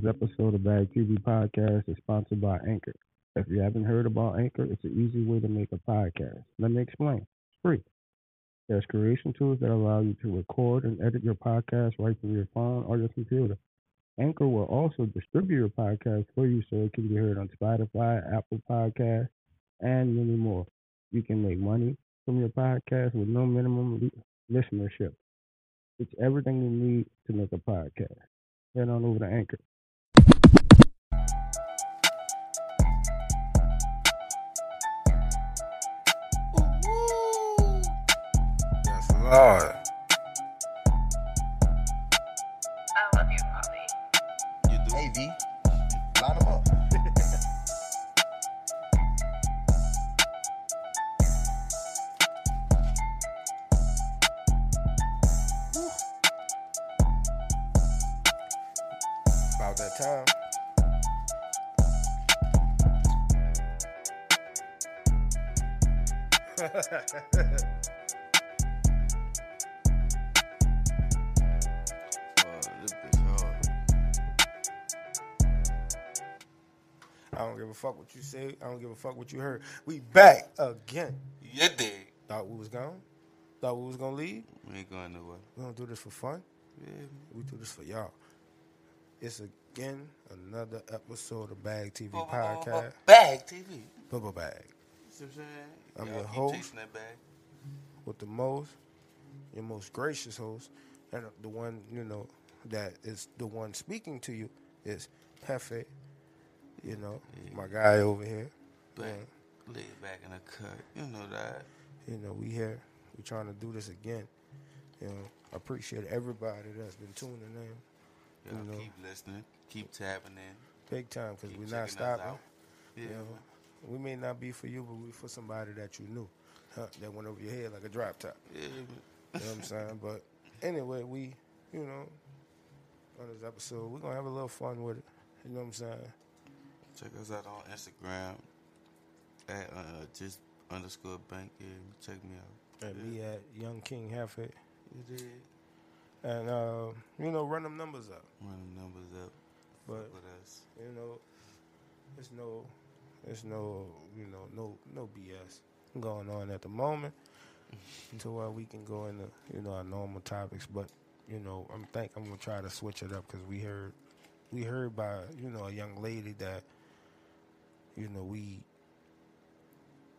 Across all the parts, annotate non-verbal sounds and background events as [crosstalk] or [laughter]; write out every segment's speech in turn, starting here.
This episode of Bag TV Podcast is sponsored by Anchor. If you haven't heard about Anchor, it's an easy way to make a podcast. Let me explain. It's free. There's creation tools that allow you to record and edit your podcast right from your phone or your computer. Anchor will also distribute your podcast for you so it can be heard on Spotify, Apple Podcasts, and many more. You can make money from your podcast with no minimum listenership. It's everything you need to make a podcast. Head on over to Anchor. Yes, I love you, Poppy. You do? Hey, V. Line them up. [laughs] About that time. this [laughs] I don't give a fuck what you say. I don't give a fuck what you heard. We back again. You did. Thought we was gone. Thought we was gonna leave. We ain't going nowhere. We don't do this for fun. Yeah. We do this for y'all. It's again another episode of Bag TV Bu- bu- bu- bu- Podcast. Bag TV. Bubba Bag See what I'm saying? I'm your host. that bag. with the most, your most gracious host, and the one you know that is the one speaking to you is Pefe. You know, my guy over here. Back, Yeah. lay back in the cut. You know that. You know, we here. We trying to do this again. You know, I appreciate everybody that's been tuning in, Y'all You know. keep listening. Keep tapping in. big time, because we're not stopping. Yeah. You know, we may not be for you, but we for somebody that you knew huh, that went over your head like a drop top. Yeah. You know what I'm saying? [laughs] But anyway, we, you know, on this episode, we're gonna have a little fun with it. You know what I'm saying? Check us out on Instagram at uh, just underscore bank. Yeah, check me out. And me at Young King Hefe. You did. And uh, you know, run them numbers up. Run the numbers up. But with us. you know, it's no it's no, you know, no no BS going on at the moment. [laughs] to where we can go into, you know, our normal topics. But, you know, I'm think I'm gonna try to switch it up because we heard we heard by, you know, a young lady that, you know, we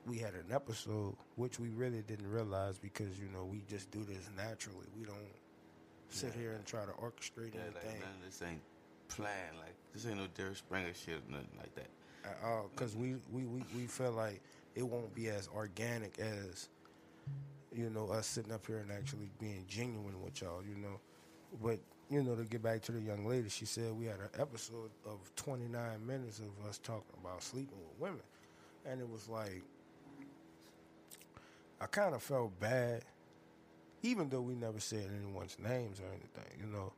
we had an episode which we really didn't realize because, you know, we just do this naturally. We don't sit Yeah. here and try to orchestrate Yeah, anything. none of this ain't planned. Like this ain't no Derek Springer shit or nothing like that. at all because we, we, we, we feel like it won't be as organic as you know us sitting up here and actually being genuine with y'all you know but you know to get back to the young lady she said we had an episode of 29 minutes of us talking about sleeping with women and it was like i kind of felt bad even though we never said anyone's names or anything you know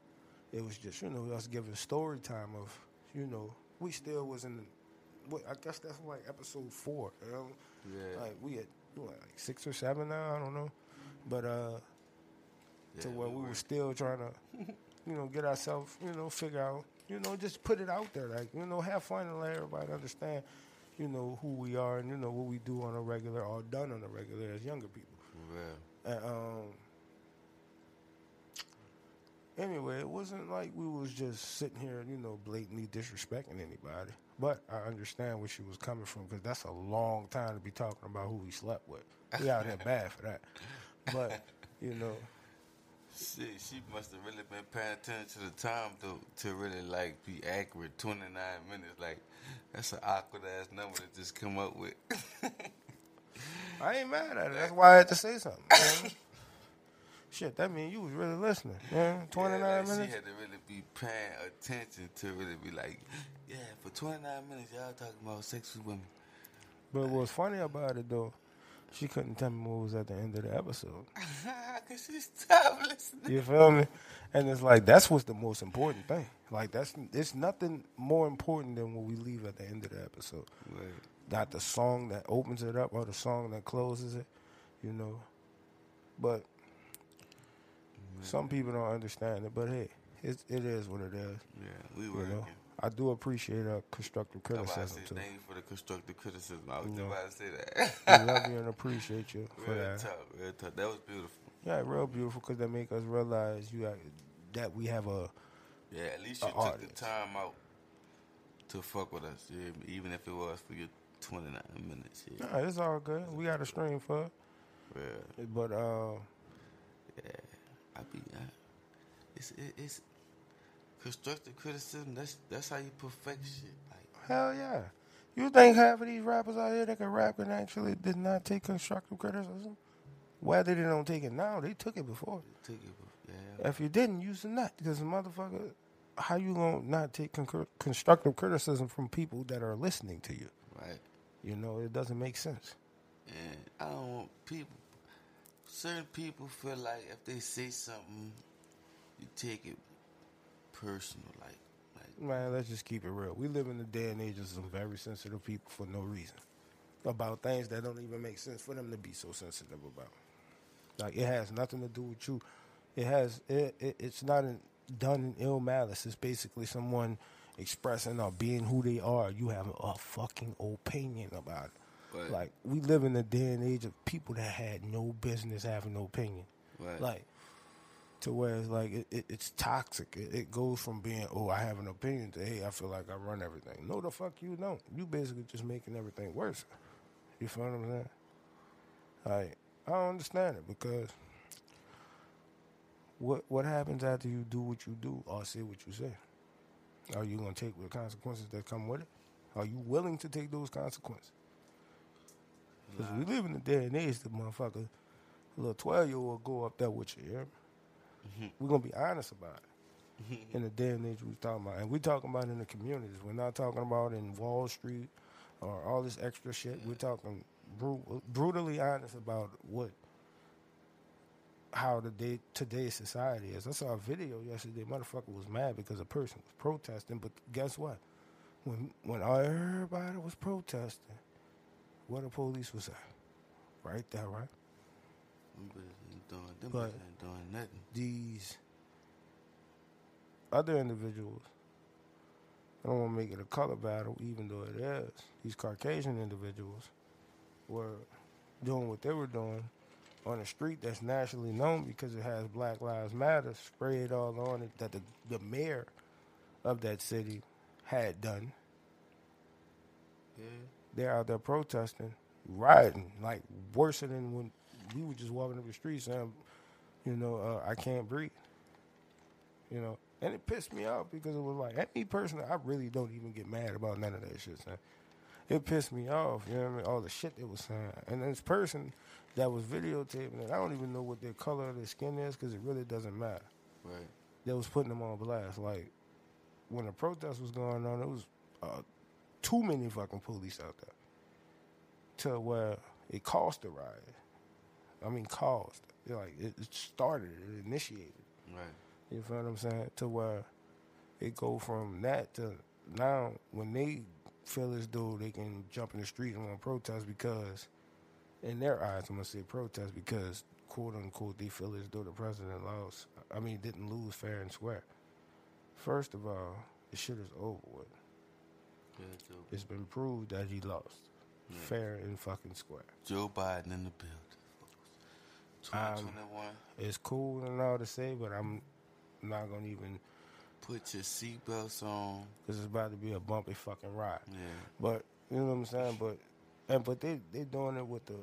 it was just you know us giving story time of you know we still was in what I guess that's like episode four. You know? Yeah. Like we had what, like six or seven now, I don't know. But uh to Yeah, where we we, were. were still trying [laughs] to, you know, get ourselves, you know, figure out, you know, just put it out there, like, you know, have fun and let everybody understand, you know, who we are and you know what we do on a regular or done on a regular as younger people. Real. And um anyway, it wasn't like we was just sitting here, you know, blatantly disrespecting anybody. But I understand where she was coming from because that's a long time to be talking about who we slept with. We out here [laughs] bad for that. But you know, Shit, she must have really been paying attention to the time to to really like be accurate. Twenty nine minutes, like that's an awkward ass number to just come up with. [laughs] I ain't mad at it. That's why I had to say something. man. [laughs] Shit, that mean you was really listening, man. Twenty nine yeah, like, minutes. She had to really be paying attention to really be like, yeah, for twenty nine minutes y'all talking about sex with women. But what's funny about it though, she couldn't tell me what was at the end of the episode. [laughs] Cause she's she stop listening? You feel me? And it's like that's what's the most important thing. Like that's it's nothing more important than what we leave at the end of the episode. Right. Not the song that opens it up or the song that closes it, you know. But some people don't understand it. But hey, it, it is what it is. Yeah, we You working. know, I do appreciate uh, constructive That's why I criticism too. thank you for the constructive criticism. I was You know. about to say that. We love you and [laughs] appreciate you for real that. talk, real talk. That was beautiful. Yeah, real beautiful because they make us realize you that we have a Yeah, at least you took artist. the time out to fuck with us, yeah, even if it was for your 29 minutes. Yeah, Nah, it's all good. We got a stream for real. But uh, I be, I, it's, it, it's constructive criticism. That's that's how you perfect shit. Like, hell yeah. You think half of these rappers out here that can rap and actually did not take constructive criticism? Whether they don't take it now, they took it before. take it, before. yeah. If you didn't, use the nut. Because motherfucker, how you gonna not take con- constructive criticism from people that are listening to you? Right. You know, it doesn't make sense. And I don't want people. Certain people feel like if they say something, you take it personal. Like, like Man, let's just keep it real. We live in the day and age of some very sensitive people for no reason. About things that don't even make sense for them to be so sensitive about. Like it has nothing to do with you. It has it, it it's not in, done in ill malice. It's basically someone expressing or being who they are. You have a fucking opinion about it. Right. Like we live in a day and age of people that had no business having no opinion. Right. Like to where it's like it, it, it's toxic. It, it goes from being oh I have an opinion to hey I feel like I run everything. No, the fuck you don't. You basically just making everything worse. You feel what I'm saying? Like I don't understand it because what what happens after you do what you do or say what you say? Are you gonna take the consequences that come with it? Are you willing to take those consequences? Because we live in a day and age that motherfucker, a little 12 year old go up there with you, yeah? Mm-hmm. We're going to be honest about it. Mm-hmm. in the day and age we talking about. And we're talking about in the communities. We're not talking about in Wall Street or all this extra shit. We're talking bru- brutally honest about what, how the day, today's society is. I saw a video yesterday. Motherfucker was mad because a person was protesting. But guess what? When when everybody was protesting, what the police was at? Right there, right? Them bitches ain't doing, them But- ain't doing nothing. these other individuals, I don't want to make it a color battle, even though it is. These Caucasian individuals were doing what they were doing on a street that's nationally known because it has Black Lives Matter sprayed all on it that the, the mayor of that city had done. Yeah. They're out there protesting, rioting, like worse than when we were just walking up the street saying, you know, uh, I can't breathe. You know, and it pissed me off because it was like, and me personally, I really don't even get mad about none of that shit, son. It pissed me off, you know what I mean? All the shit they was saying. And this person that was videotaping it, I don't even know what their color of their skin is because it really doesn't matter. Right. They was putting them on blast. Like, when the protest was going on, it was uh, too many fucking police out there to where it caused the riot. I mean, caused. It, like, it, it started, it initiated. Right. You feel what I'm saying? To where it go from that to now when they feel as though they can jump in the street and want to protest because, in their eyes, I'm gonna say protest because quote unquote they feel as though the president lost. I mean, didn't lose fair and square. First of all, the shit is over with. Yeah, It's been proved that he lost, Yeah. fair and fucking square. Joe Biden in the building. Um, It's cool and all to say, but I'm not gonna even Put your seatbelts on. because it's about to be a bumpy fucking ride. Yeah. But you know what I'm saying. But and but they they doing it with the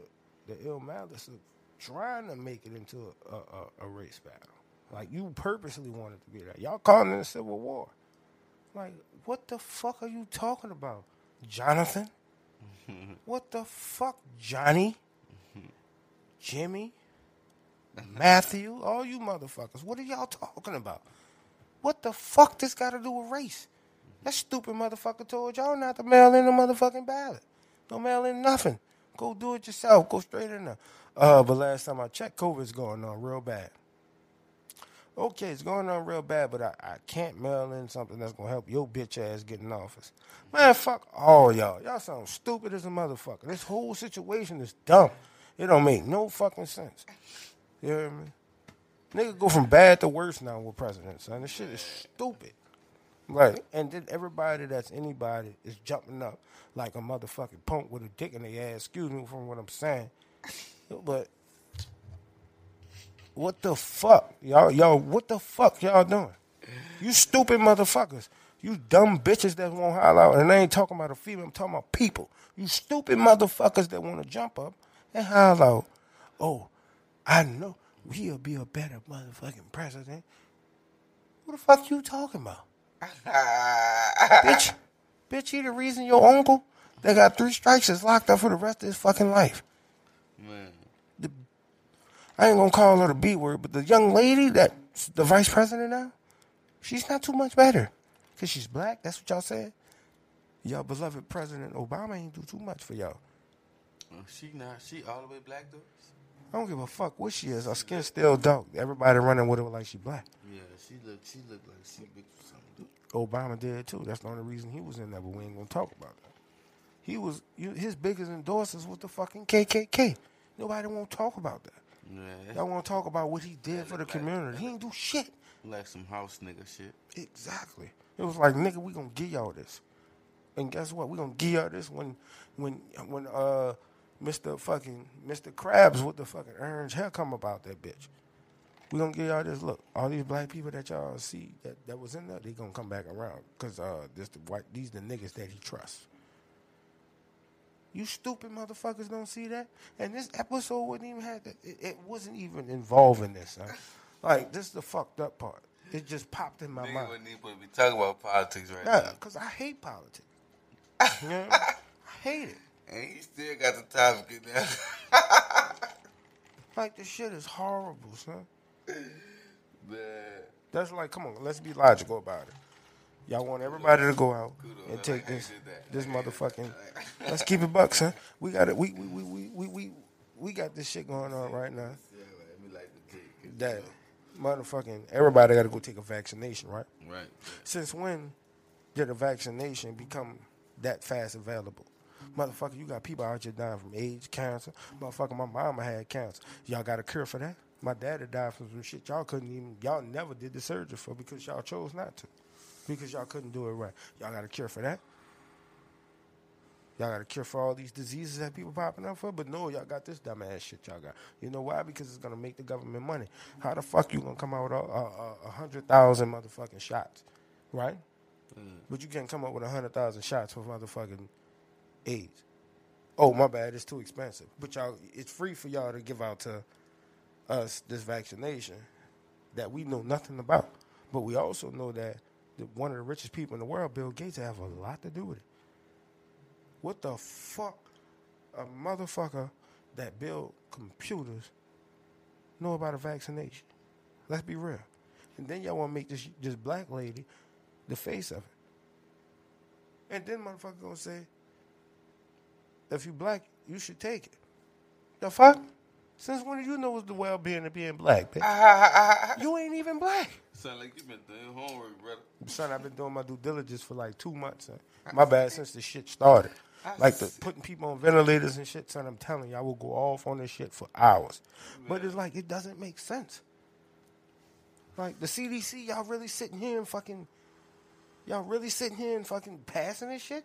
the ill malice of trying to make it into a, a, a race battle. Like you purposely wanted to be that. Y'all calling it a civil war. Like what the fuck are you talking about, Jonathan? [laughs] what the fuck, Johnny? [laughs] Jimmy? Matthew? All you motherfuckers. What are y'all talking about? What the fuck this got to do with race? That stupid motherfucker told y'all not to mail in the motherfucking ballot. Don't mail in nothing. Go do it yourself. Go straight in there. Uh, but last time I checked, COVID's going on real bad. Okay, it's going on real bad, but I, I can't mail in something that's gonna help your bitch ass get in office. Man, fuck all y'all. Y'all sound stupid as a motherfucker. This whole situation is dumb. It don't make no fucking sense. You hear me? Nigga go from bad to worse now with president, son. This shit is stupid. Right. And then everybody that's anybody is jumping up like a motherfucking punk with a dick in their ass. Excuse me from what I'm saying. But what the fuck? Y'all y'all what the fuck y'all doing? You stupid motherfuckers. You dumb bitches that won't holler out. And I ain't talking about a female, I'm talking about people. You stupid motherfuckers that want to jump up and holler out. Oh, I know he'll be a better motherfucking president. What the fuck you talking about? [laughs] bitch, bitch, he the reason your uncle that got three strikes is locked up for the rest of his fucking life. Man. I ain't gonna call her the B word, but the young lady that's the vice president now, she's not too much better. Cause she's black, that's what y'all said. Y'all beloved President Obama ain't do too much for y'all. Oh, she not. She all the way black though. I don't give a fuck what she is. Her skin still dark. Everybody running with her like she black. Yeah, she look. She look like she big for something. Obama did too. That's the only reason he was in there, but we ain't gonna talk about that. He was you, his biggest endorsers was the fucking KKK. Nobody won't talk about that. Yeah, Y'all want to talk about what he did for the community. He ain't do shit. like some house nigga shit. Exactly. It was like, nigga, we gonna give y'all this. And guess what? We gonna give y'all this when when when uh Mr. fucking Mr. Krabs with the fucking orange hair come about that bitch. We gonna give y'all this look. All these black people that y'all see that, that was in there, they gonna come back around. Cause uh this the white these the niggas that he trusts. You stupid motherfuckers don't see that? And this episode wouldn't even have that it, it wasn't even involving this, huh? Like this is the fucked up part. It just popped in my Nigga mind. wouldn't even be talking about politics right Nah, now. because I hate politics. [laughs] You know? I hate it. And he still got the time to get down. Like, this shit is horrible, son. [laughs] Man. That's like, come on, let's be logical about it. Y'all want everybody to go out and take like how you this, this motherfucking. [laughs] Let's keep it bucks, huh? We got it. We we we we we we, we got this shit going on right now. Yeah, like, me like the cake. That motherfucking everybody got to go take a vaccination, right? Right. Since when did a vaccination become that fast available? Motherfucker, you got people out here dying from AIDS, cancer. Motherfucker, my mama had cancer. Y'all got a cure for that? My daddy died from some shit y'all couldn't even, y'all never did the surgery for because y'all chose not to. Because y'all couldn't do it right. Y'all got a cure for that? Y'all got a cure for all these diseases that people popping up for? But no, y'all got this dumbass shit y'all got. You know why? Because it's going to make the government money. How the fuck you going to come out with a, a, a, a hundred thousand motherfucking shots? Right? Mm. But you can't come up with a hundred thousand shots for motherfucking AIDS. Oh, my bad, it's too expensive. But y'all, it's free for y'all to give out to us this vaccination that we know nothing about. But we also know that the, one of the richest people in the world, Bill Gates, have a lot to do with it. What the fuck? A motherfucker that build computers know about a vaccination. Let's be real. And then y'all want to make this this black lady the face of it. And then motherfucker gonna say, if you black, you should take it. The fuck? Since when do you know what's the well being of being black, bitch? Ah, you ain't even black. Sound like you been doing homework, brother. Son, I've been doing my due diligence for like two months. Son. My bad since the shit started. Ah, like the putting people on ventilators and shit, son. I'm telling you, I will go off on this shit for hours. But it's like it doesn't make sense. Like the CDC, y'all really sitting here and fucking, y'all really sitting here and fucking passing this shit.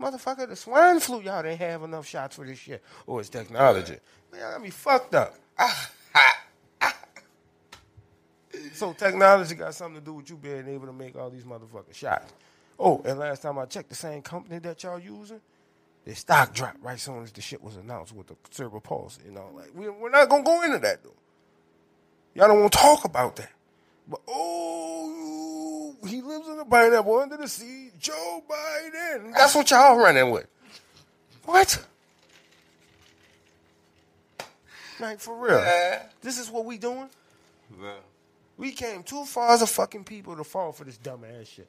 Motherfucker, the swine flu, y'all didn't have enough shots for this shit. Or it's technology. Man, got me fucked up. [laughs] So technology got something to do with you being able to make all these motherfucking shots. Oh, and last time I checked, the same company that y'all using, their stock dropped right soon as the shit was announced with the cerebral palsy. You know, like we, we're not gonna go into that though. Y'all don't want to talk about that. But oh, he lives in a pineapple under the sea. Joe Biden. That's what y'all running with. What? Like for real? This is what we doing? Well, We came too far as a fucking people to fall for this dumb ass shit.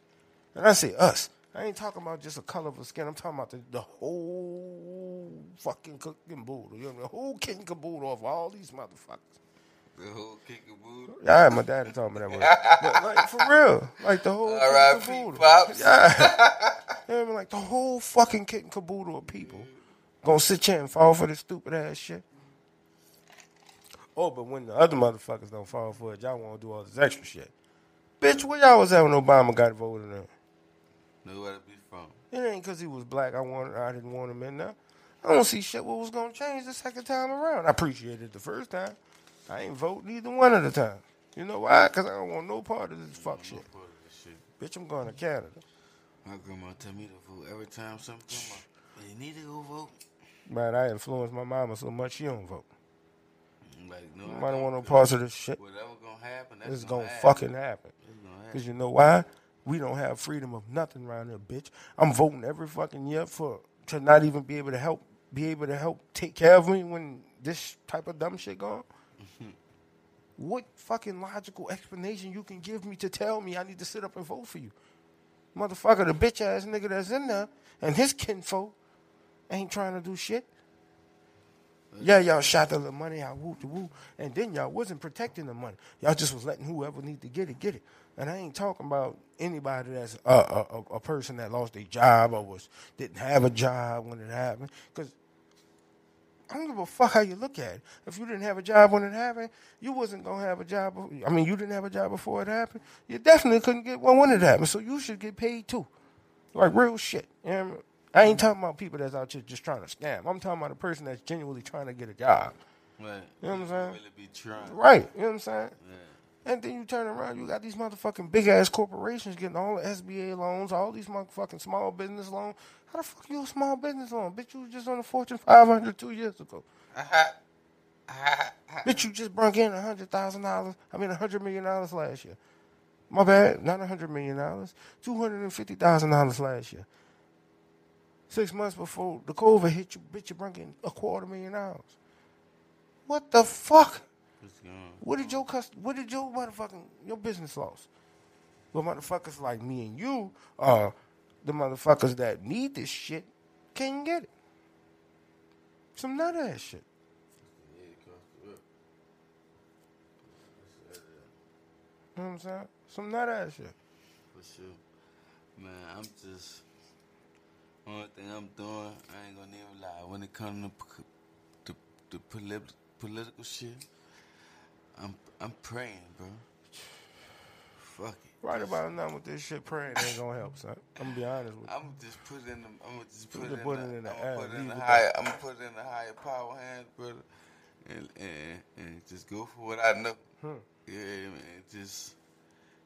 And I say us. I ain't talking about just a color of a skin. I'm talking about the, the whole fucking cooking boodle. You know, the whole king caboodle of all these motherfuckers. The whole kick of booty. Yeah, my daddy told me that word. But like for real, like the whole kit and R.I.P. caboodle. Pops. Yeah. [laughs] You know I mean? Like the whole fucking kit and caboodle of people gonna sit here and fall for this stupid ass shit. Oh, but when the other motherfuckers don't fall for it, y'all wanna do all this extra shit. Bitch, where y'all was at when Obama got voted in? Know where to be from. It ain't because he was black. I wanted. I didn't want him in there. I don't see shit. What was gonna change the second time around? I appreciated it the first time. I ain't vote neither one of the time. You know why? Because I don't want no part of this fuck shit. No part of this shit. Bitch, I'm going to Canada. My grandma tell me to vote every time something come up. You need to go vote. But I influenced my mama so much she don't vote. I'm like, no, I don't want no parts of this shit. Whatever gonna happen, that's It's gonna, gonna happen. fucking happen. It's gonna happen. Because you know why? We don't have freedom of nothing around here, bitch. I'm voting every fucking year for to not even be able to help be able to help take care of me when this type of dumb shit going. what fucking logical explanation you can give me to tell me I need to sit up and vote for you? Motherfucker, the bitch ass nigga that's in there and his kinfolk ain't trying to do shit. Yeah, y'all shot the money out, woo to woo, and then y'all wasn't protecting the money. Y'all just was letting whoever need to get it, get it. And I ain't talking about anybody that's a, a, a person that lost their job or was didn't have a job when it happened. Because I don't give a fuck how you look at it. If you didn't have a job when it happened, you wasn't gonna have a job. I mean, you didn't have a job before it happened. You definitely couldn't get one when it happened. So you should get paid too, like real shit. You know what I mean? I ain't talking about people that's out here just trying to scam. I'm talking about a person that's genuinely trying to get a job. Right. You know what I'm saying? Really be trying. Right. You know what I'm saying? Yeah. And then you turn around, you got these motherfucking big ass corporations getting all the SBA loans, all these motherfucking small business loans. How the fuck you a small business loan? Bitch, you was just on the Fortune 500 two years ago. [laughs] Bitch, you just brung in hundred thousand dollars. I mean, hundred million dollars last year. My bad, not hundred million dollars. Two hundred and fifty thousand dollars last year. Six months before the COVID hit you, bitch, you brung in a quarter million dollars. What the fuck? It's gone. What did your cust- What did your motherfucking your business loss? Well, motherfuckers like me and you are the motherfuckers that need this shit can't get it. Some nut ass shit. Yeah, it cost the whip. You know what I'm saying? Some nut ass shit. For sure. Man, I'm just. One thing I'm doing, I ain't gonna even lie. When it comes to, to, to polit- political shit, I'm I'm praying, bro. Fuck it. Right about now with this shit praying ain't gonna help, son. I'm gonna be honest with you. I'm just put in the. I'm gonna just put, it, in put the, it in the I'm put it in the higher. I'm put in the higher power hands, brother, and and and just go for what I know. Hmm. Yeah, man. Just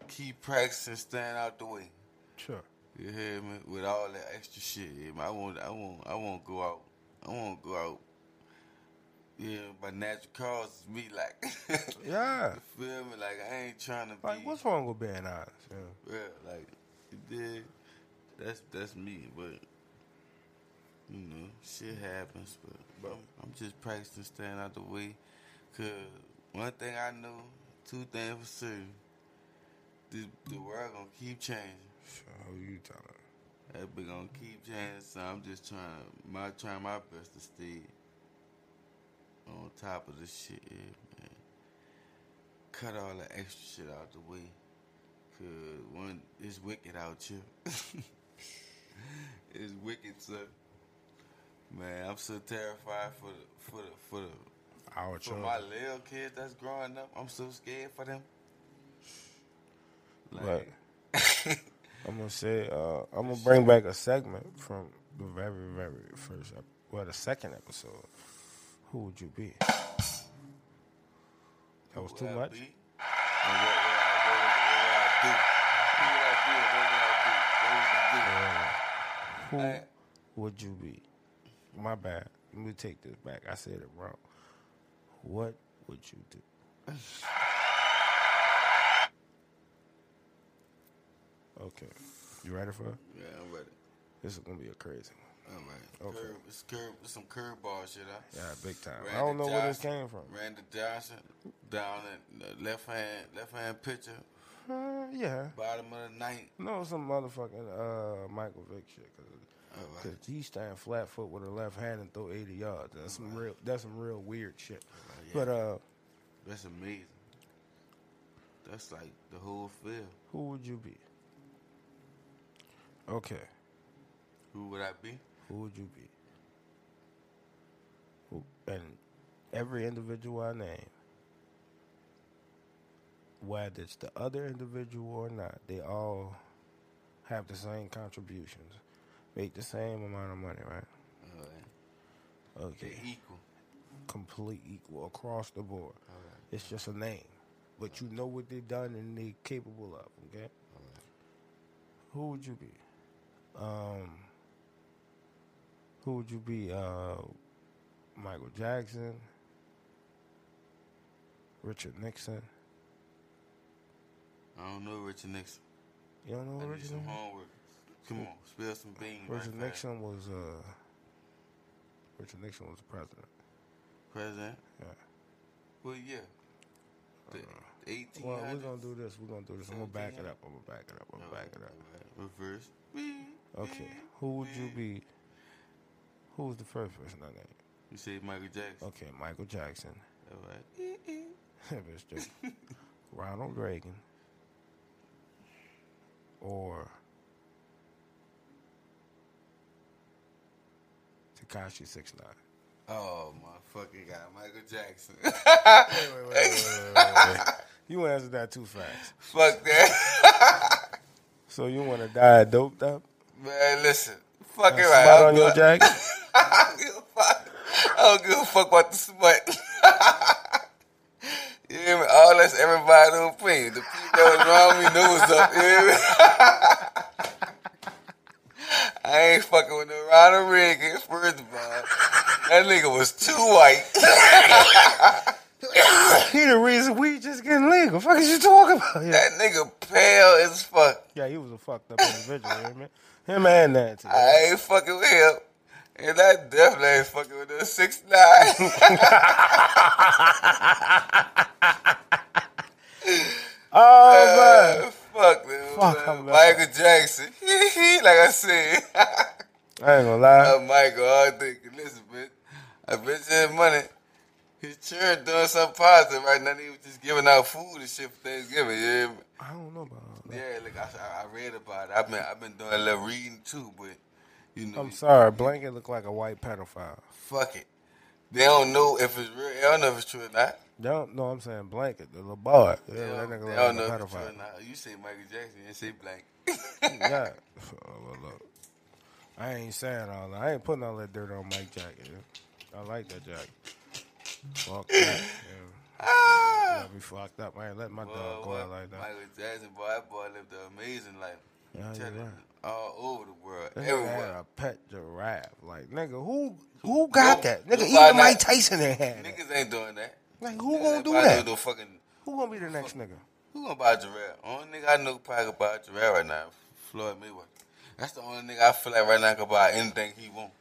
keep practicing, staying out the way. Sure. You hear me? With all that extra shit, man, I won't, I won't, I won't go out. I won't go out. Yeah, by natural causes, me like. [laughs] Yeah. you feel me? Like I ain't trying to Like, be. what's wrong with being honest? Yeah. Yeah, like did. That's that's me, but you know, shit happens. But, but I'm, I'm just practicing staying out the way. Cause one thing I know, two things for certain, the the world gonna keep changing. Who you telling? That be gonna keep changing. So I'm just trying my trying my best to stay on top of this shit, man. Cut all the extra shit out the way. Cause one it's wicked out here. [laughs] it's wicked, sir. Man, I'm so terrified for the for the for the Our for children. my little kids that's growing up. I'm so scared for them. Right. I'm gonna say uh, I'm gonna bring back a segment from the very, very first, ep- well, the second episode. Who would you be? That was too much. Who would you be? My bad. Let me take this back. I said it wrong. What would you do? Okay. You ready for it? Yeah, I'm ready. This is gonna be a crazy one. All right. Okay. Curve, it's curve, it's some curveball shit. Yeah, big time. I don't know where this came from. Randy Johnson down in the left hand, left hand pitcher, Uh, yeah. bottom of the ninth. No, some motherfucking uh, Michael Vick shit. Cause, All right. 'cause he stand flat foot with a left hand and throw 80 yards. That's some real. That's some real weird shit. yeah. But uh, That's amazing. That's like the whole field. who would you be? Okay, Who would I be? Who would you be? Who, and every individual I name, whether it's the other individual or not, they all have the same contributions, make the same amount of money, right? Okay, They equal. complete equal across the board. Right. It's just a name, but you know what they've done and they're capable of. Okay, right. who would you be? Um, who would you be? Uh, Michael Jackson, Richard Nixon. I don't know Richard Nixon. You don't know I Richard Nixon? homework. Come on, spill some beans. right Richard fast. Nixon was uh, Richard Nixon was president. President. Yeah. Well, yeah. The 1800s. Uh, Well, we're gonna do this. We're gonna do this. I'm gonna back it up. I'm gonna back it up. I'm gonna back it up. Reverse. Okay. Who would you be? Who was the first person I named? You say Michael Jackson. Okay, Michael Jackson. All right. [laughs] True. Ronald Reagan. Or Tekashi Six Nine. Oh, fucking god, Michael Jackson. [laughs] You answered that too fast. Fuck that. [laughs] So you want to die doped up? Man, listen. Fuck it Smut right. On don't, your jacket? [laughs] I don't give a fuck. I don't give a fuck about the smut. [laughs] you hear me? All that's everybody's opinion. The people that was wrong me knew what's up. You hear me? [laughs] I ain't fucking with no Ronald Reagan. First of all, that nigga was too white. he the reason we just getting legal. Fuck is you talking about? Yeah, That nigga pale as fuck. yeah he was a fucked up individual. me? Him and Nancy. I ain't fucking with him. And I definitely ain't fucking with the six nine. [laughs] Oh man, Fuck them. Fuck, man. Michael Jackson. [laughs] like I said. I ain't gonna lie. uh, Michael, I think listen, bitch. I bet you that money. His church doing something positive right now. He was just giving out food and shit for Thanksgiving. Yeah, I don't know about that. Yeah. Look, I, I read about it. I've been, I've been doing a little reading too, but you know, I'm sorry, Blanket look like a white pedophile. fuck it. They don't know if it's real. They don't know if it's true or not. They don't know I'm saying Blanket, the little boy. Yeah, They that don't, nigga they don't like know a if it's true or pedophile. not. You say Michael Jackson, you say blank. yeah. [laughs] Oh, well, look. I ain't saying all that. I ain't putting all that dirt on Mike Jacket. yeah. I like that jacket. Fuck that. Yeah. Ah! Yeah, be fucked up. I ain't let my Boy, dog go out like that. Michael Jackson, boy, that boy lived an amazing life. Yeah, yeah, yeah. all over the world, That nigga had everywhere. a pet giraffe. Like, nigga, who who got Who- that? Nigga, buy even Mike? Tyson ain't had that. Niggas ain't doing that. Like, who Niggas gonna do that? No fucking, Who gonna be the next nigga? who gonna buy a giraffe? Only nigga I know probably could buy a giraffe right now, Floyd Mayweather. That's the only nigga I feel like right now can buy anything he want.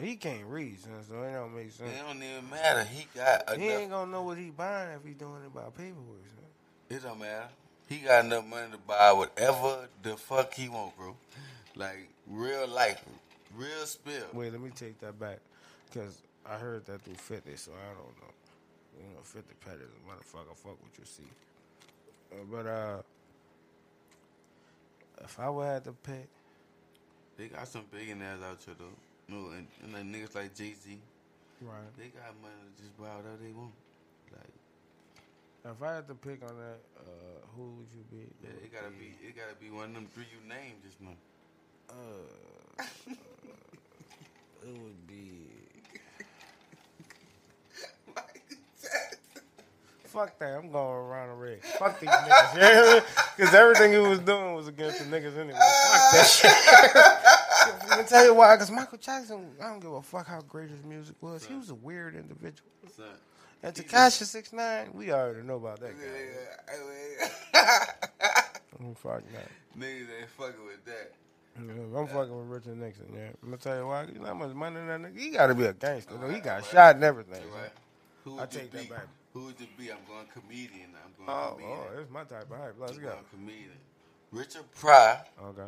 But he can't read, son, so it don't make sense. It don't even matter. He got He ain't gonna know what he buying if he doing it by paperwork. Son. It don't matter. He got enough money to buy whatever the fuck he want, bro. Like real life, real spill. Wait, let me take that back, cause I heard that through Fifty, so I don't know. You know, Fifty Pet is a motherfucker. Fuck what you see. Uh, but uh, if I would have to pick, They got some billionaires out here though. No, and, and like niggas like Jay Z, right? they got money to just buy whatever they want. Like, If I had to pick on that, uh, who would you be? yeah, it gotta be, it gotta be one of them three you named just now. Uh, [laughs] it would be. Fuck that! I'm going around the red. Fuck these niggas. [laughs] Me? Because everything he was doing was against the niggas anyway. Fuck that shit. [laughs] Let me tell you why. Because Michael Jackson, I don't give a fuck how great his music was. He was a weird individual. Son. And Tekashi Six Nine, we already know about that guy. Mm, Fuck that. Niggas ain't fucking with that. Yeah, I'm fucking with Richard Nixon, yeah. I'm gonna tell you why. You know how much money that nigga? He gotta be a gangster. though. He got shot and everything. Right. Who I would you take that be? back. Who would you be? I'm going comedian. I'm going Oh, comedian. oh, it's my type of hype. Let's I'm go. comedian. Richard Pryor, Okay,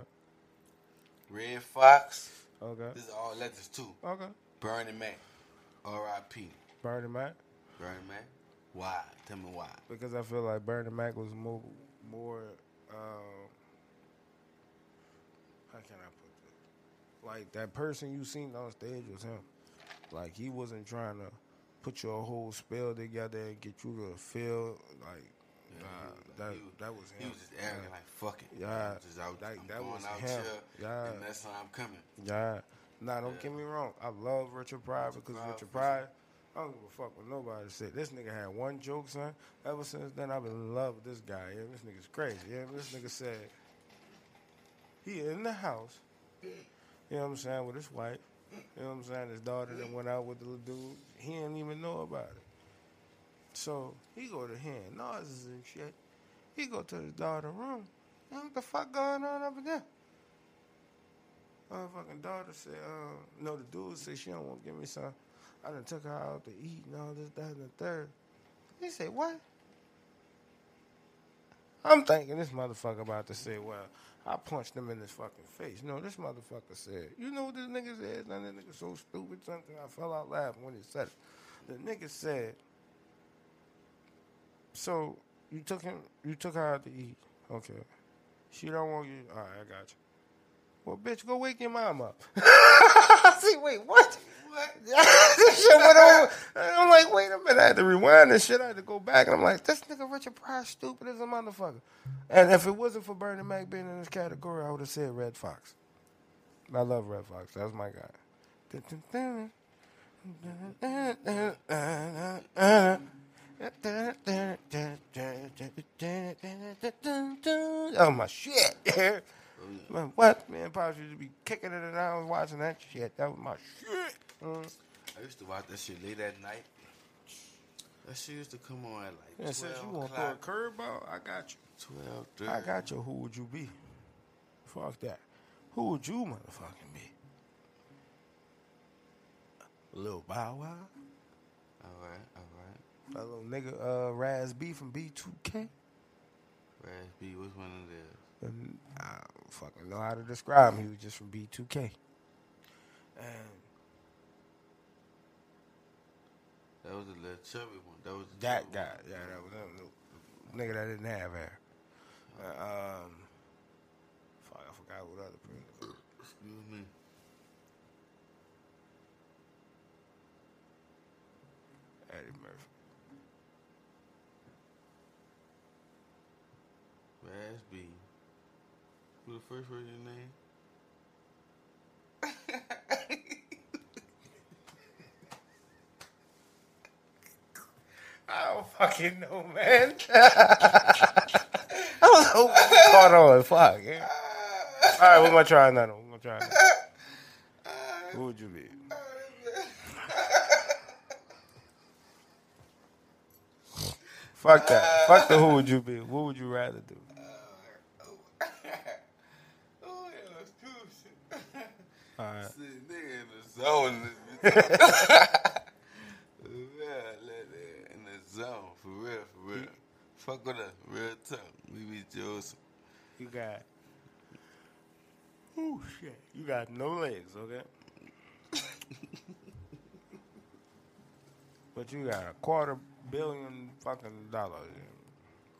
Redd Foxx. okay, This is all legends too. okay. Bernie Mac, R.I.P. Bernie Mac, Bernie Mac. Why? Tell me why. because I feel like Bernie Mac was more, more. Um, how can I put this? Like that person you seen on stage was him. Like he wasn't trying to put your whole spell together and get you to feel like Nah, that was- that was He was just arrogant, like fuck it. Yeah, just out, that- I'm that going was out him. here, Yeah. and that's how I'm coming. Yeah. Nah, don't Yeah. get me wrong. I love Richard Pryor because Pryor, Richard Pryor. I don't give a fuck what nobody said. This nigga had one joke, son. Ever since then, I've been in love with this guy. Yeah, this nigga's crazy. Yeah, this nigga said he in the house. You know what I'm saying with his wife. You know what I'm saying. His daughter that went out with the little dude. He didn't even know about it. So he go to him, noises and shit. He go to his daughter room. Know what the fuck going on over there? Motherfucking daughter said, uh, no, the dude said she don't want to give me some. I done took her out to eat and all this, that, and the third. He said, what? I'm thinking this motherfucker about to say, well, I punched him in his fucking face. No, this motherfucker said, you know what this nigga said? Son, this nigga so stupid, something. I fell out laughing when he said it. The nigga said, so you took him, you took her out to eat. Okay. She don't want you. All right, I got you. Well, bitch, go wake your mom up. [laughs] See, wait, what? What? this [laughs] shit went over. I'm like, wait a minute. I had to rewind this shit. I had to go back. And I'm like, this nigga Richard Pryor stupid as a motherfucker. And if it wasn't for Bernie Mac being in this category, I would have said Redd Foxx. I love Redd Foxx. That's my guy. [laughs] Oh my shit! Man, what man? Probably used to be kicking it and I was watching that shit. That was my shit. Mm. I used to watch that shit late at night. That shit used to come on at like Yeah, 12 since you want to throw a curveball, I got you. 12, 30. I got you. Who would you be? Fuck that. Who would you motherfucking be? Lil Bow Wow? All right, all right. That little nigga uh, Raz B from B2K? Raz B, which one of theirs? And I don't fucking know how to describe him. He was just from B2K. And That was the little chubby one. That was that guy, one. yeah, that was him. Nigga that didn't have hair. Uh, um, fuck, I forgot what other person. [coughs] Excuse me. Eddie Murphy. Raz B. Who the first word in your name? I don't fucking know, man. [laughs] I don't know. caught on. Fuck, yeah. All right, we're gonna try another. We're gonna try another. Who would you be? Fuck that. Fuck the who would you be. What would you rather do? Oh, yeah, that's cool shit. All right. See, nigga in the zone. [laughs] yeah, it in the zone, for real, for real. Fuck with us, real tough. We be Joseph. You got. Oh shit. You got no legs, okay? [laughs] but you got a quarter billion fucking dollars.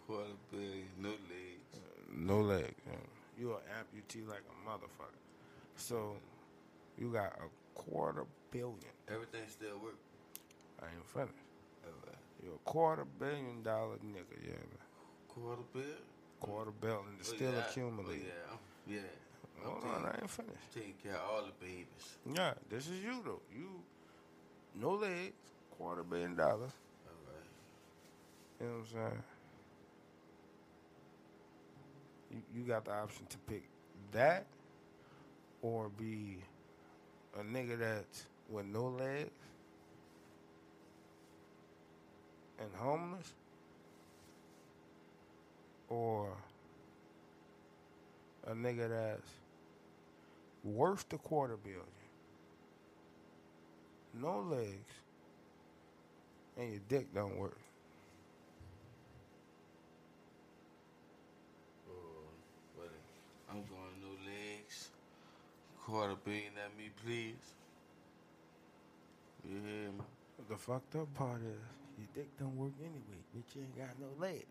Quarter billion, no legs. Uh, no legs. yeah. You an amputee like a motherfucker. So you got a quarter billion. Everything still work. I ain't finished. You're a quarter billion dollar nigga, yeah. Man. Quarter bill? Quarter billion to Oh, still yeah. accumulate. Oh, yeah. Yeah. I'm Hold taking, on, I ain't finished. taking care of all the babies. Yeah, this is you though. You no legs, quarter billion dollars. Alright. You know what I'm saying? You, you got the option to pick that or be a nigga that's with no legs and homeless or a nigga that's worth the quarter billion, no legs, and your dick don't work. Oh, but I'm going no legs. Quarter billion at me, please. You hear me? The fucked up part is your dick don't work anyway, bitch. You ain't got no legs.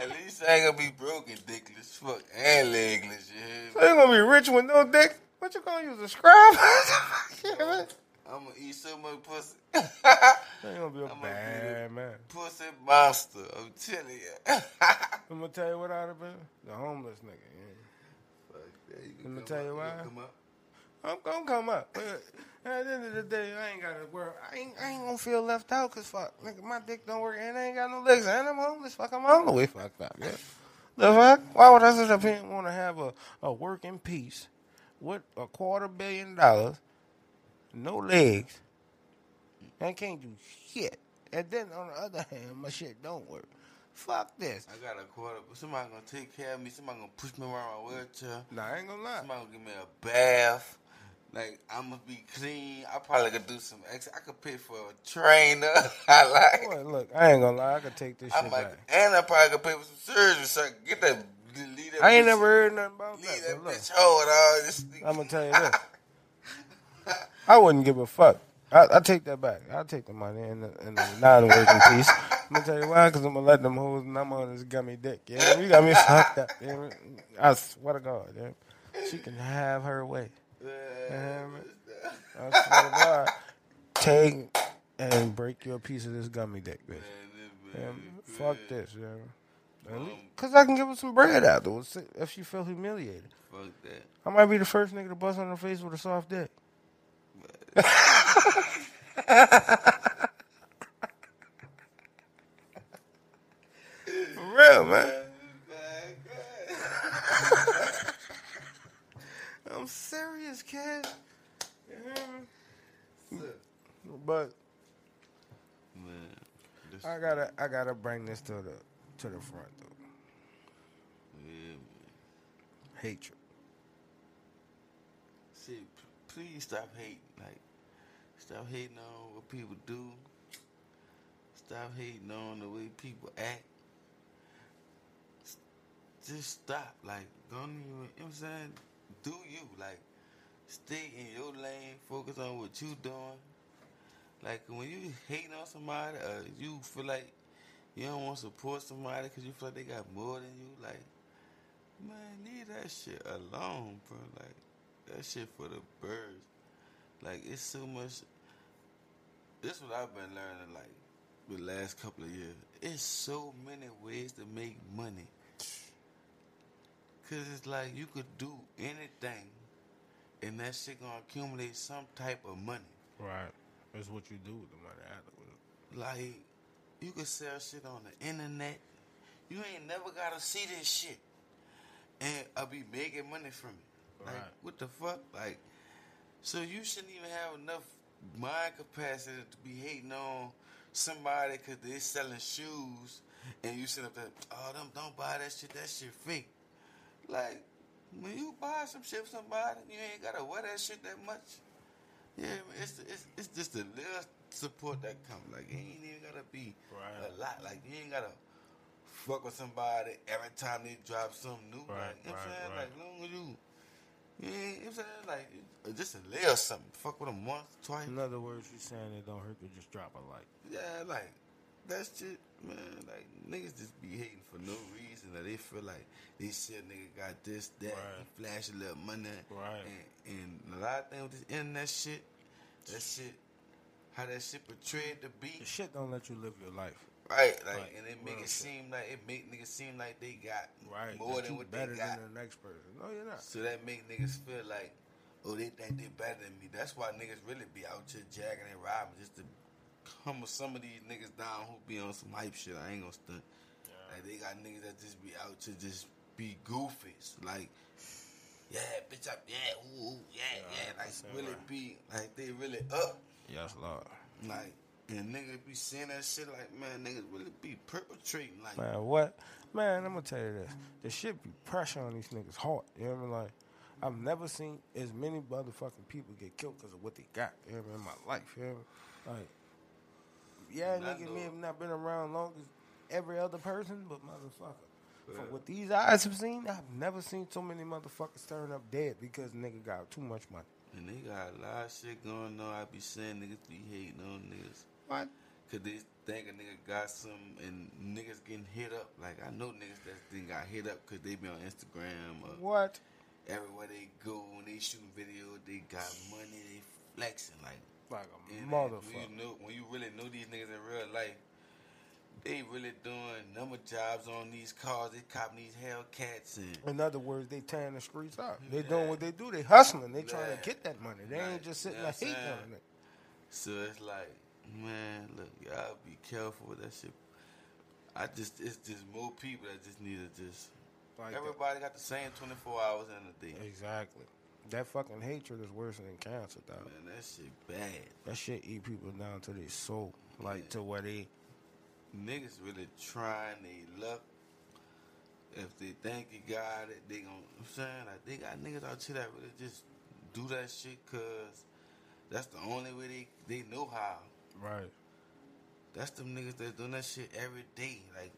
At least I ain't gonna be broken, dickless, fuck, and legless, you hear me? So you gonna be rich with no dick? What you gonna use a scrub? [laughs] I'm gonna eat so much pussy. [laughs] Ain't gonna be a I'm gonna be bad man. pussy monster. I'm telling you. [laughs] I'm gonna tell you what I'd have been. The homeless nigga. Yeah. Fuck that. You me come tell you why. I'm gonna come up. At the end of the day, I ain't gotta worry. I ain't, I ain't gonna feel left out because fuck, nigga, my dick don't work and I ain't got no legs and I'm homeless. Fuck, I'm all the way fucked up. Yeah. The fuck? Why would I sit up here and want to have a, a working piece with a quarter billion dollars, no legs, I can't do shit? And then on the other hand, my shit don't work. Fuck this. I got a quarter. Somebody gonna take care of me. Somebody gonna push me around my wheelchair. Nah, I ain't gonna lie. Somebody gonna give me a bath. Like I'm gonna be clean. I probably could do some extra. I could pay for a trainer. [laughs] I like. Boy, look, I ain't gonna lie. I could take this I shit might, back. and I probably could pay for some surgery so I get that. Leave that I ain't bitch- never heard nothing about Leave that. that bitch hold. I'm gonna tell you this. [laughs] I wouldn't give a fuck. I, I take that back. I take the money and the, and the non-working piece. I'm gonna tell you why, because I'm gonna let them hoes and I'm on this gummy dick. Yeah, you got me fucked up. Yeah, I swear to God, yeah. she can have her way. Yeah. I swear to God, take and break your piece of this gummy dick, bitch. Yeah, fuck this, yeah. Cause I can give her some bread afterwards if she feel humiliated. Fuck that. I might be the first nigga to bust on her face with a soft dick. For real, man. I'm serious, kid. Yeah. But Man, I gotta, I gotta bring this to the, to the front though. yeah, man. Hatred. See, p- please stop hating. Like, stop hating on what people do. Stop hating on the way people act. Just stop. Like, don't even, you know what I'm saying? Do you. Like, stay in your lane. Focus on what you doing. Like, when you hating on somebody or you feel like you don't want to support somebody because you feel like they got more than you, like, man, leave that shit alone, bro. Like, that shit for the birds. Like it's so much. This what I've been learning like the last couple of years. It's so many ways to make money. Cause it's like you could do anything, and that shit gonna accumulate some type of money. Right. That's what you do with the money afterwards. Like you could sell shit on the internet. You ain't never gotta see this shit, and I'll be making money from it. Like Right. what the fuck? Like so you shouldn't even have enough mind capacity to be hating on somebody because they're selling shoes, and you sit up there, oh them don't buy that shit. That shit fake. Like when you buy some shit from somebody, you ain't gotta wear that shit that much. Yeah, man, it's it's it's just a little support that come. Like it ain't even gotta be Right. a lot. Like you ain't gotta fuck with somebody every time they drop something new. Right, like, you know what I'm right, saying? right. Like long as you, ain't, you know what I'm saying? Like just a little something. Fuck with them once, twice. In other words, you saying it don't hurt to just drop a like. Yeah, like that's shit, man. Like niggas just be hating for no reason. That they feel like they shit nigga got this, that, Right. flash a little money, Right. And, and a lot of things with this internet shit, that shit, how that shit portrayed to be, The shit don't let you live your life. Right? Like, Right. and it make it shit. seem like it make niggas seem like they got Right. more that than what better they got. than the next person. No, you're not. So that make niggas feel like, oh, they think they better than me. That's why niggas really be out here jagging and robbing just to come with some of these niggas down who be on some hype shit. I ain't gonna stunt. Like they got niggas that just be out to just be goofies. Like, yeah, bitch, up, yeah, ooh, ooh, yeah, yeah. Like that's it, really right. be like they really up. Yes, Lord. Like and niggas be saying that shit like, man, niggas really be perpetrating like. Man, what? Man, I'm gonna tell you this. The shit be pressure on these niggas hard. You know what I mean? Like, I've never seen as many motherfucking people get killed because of what they got. You know what I mean? In my life. You know what I mean? Like, yeah, And nigga may have not been around long as every other person, but motherfucker. From what these eyes have seen, I've never seen so many motherfuckers turn up dead because nigga got too much money. And they got a lot of shit going on. I be saying niggas be hating on niggas. What? Cause they think a nigga got some and niggas getting hit up. Like I know niggas that then got hit up cause they be on Instagram or What? everywhere they go when they shooting video, they got money, they flexing like Like a and motherfucker. When you know, when you really know these niggas in real life, they really doing number jobs on these cars. They copping these Hellcats and In other words, they tearing the streets up. They doing what they do. They hustling. They trying Yeah. to get that money. They Right. ain't just sitting You know there what I'm hating on it. So it's like, man, look, y'all be careful with that shit. I just, it's just more people that just need to just. Like that. everybody got the same 24 hours in a day. Exactly. That fucking hatred is worse than cancer, dog. Man, that shit bad. That shit eat people down to their soul, like to where they. Niggas really trying they luck. If they think you got it, they gon' I'm saying like they got niggas out here that really just do that shit cause that's the only way they they know how. Right. That's them niggas that's doing that shit every day. Like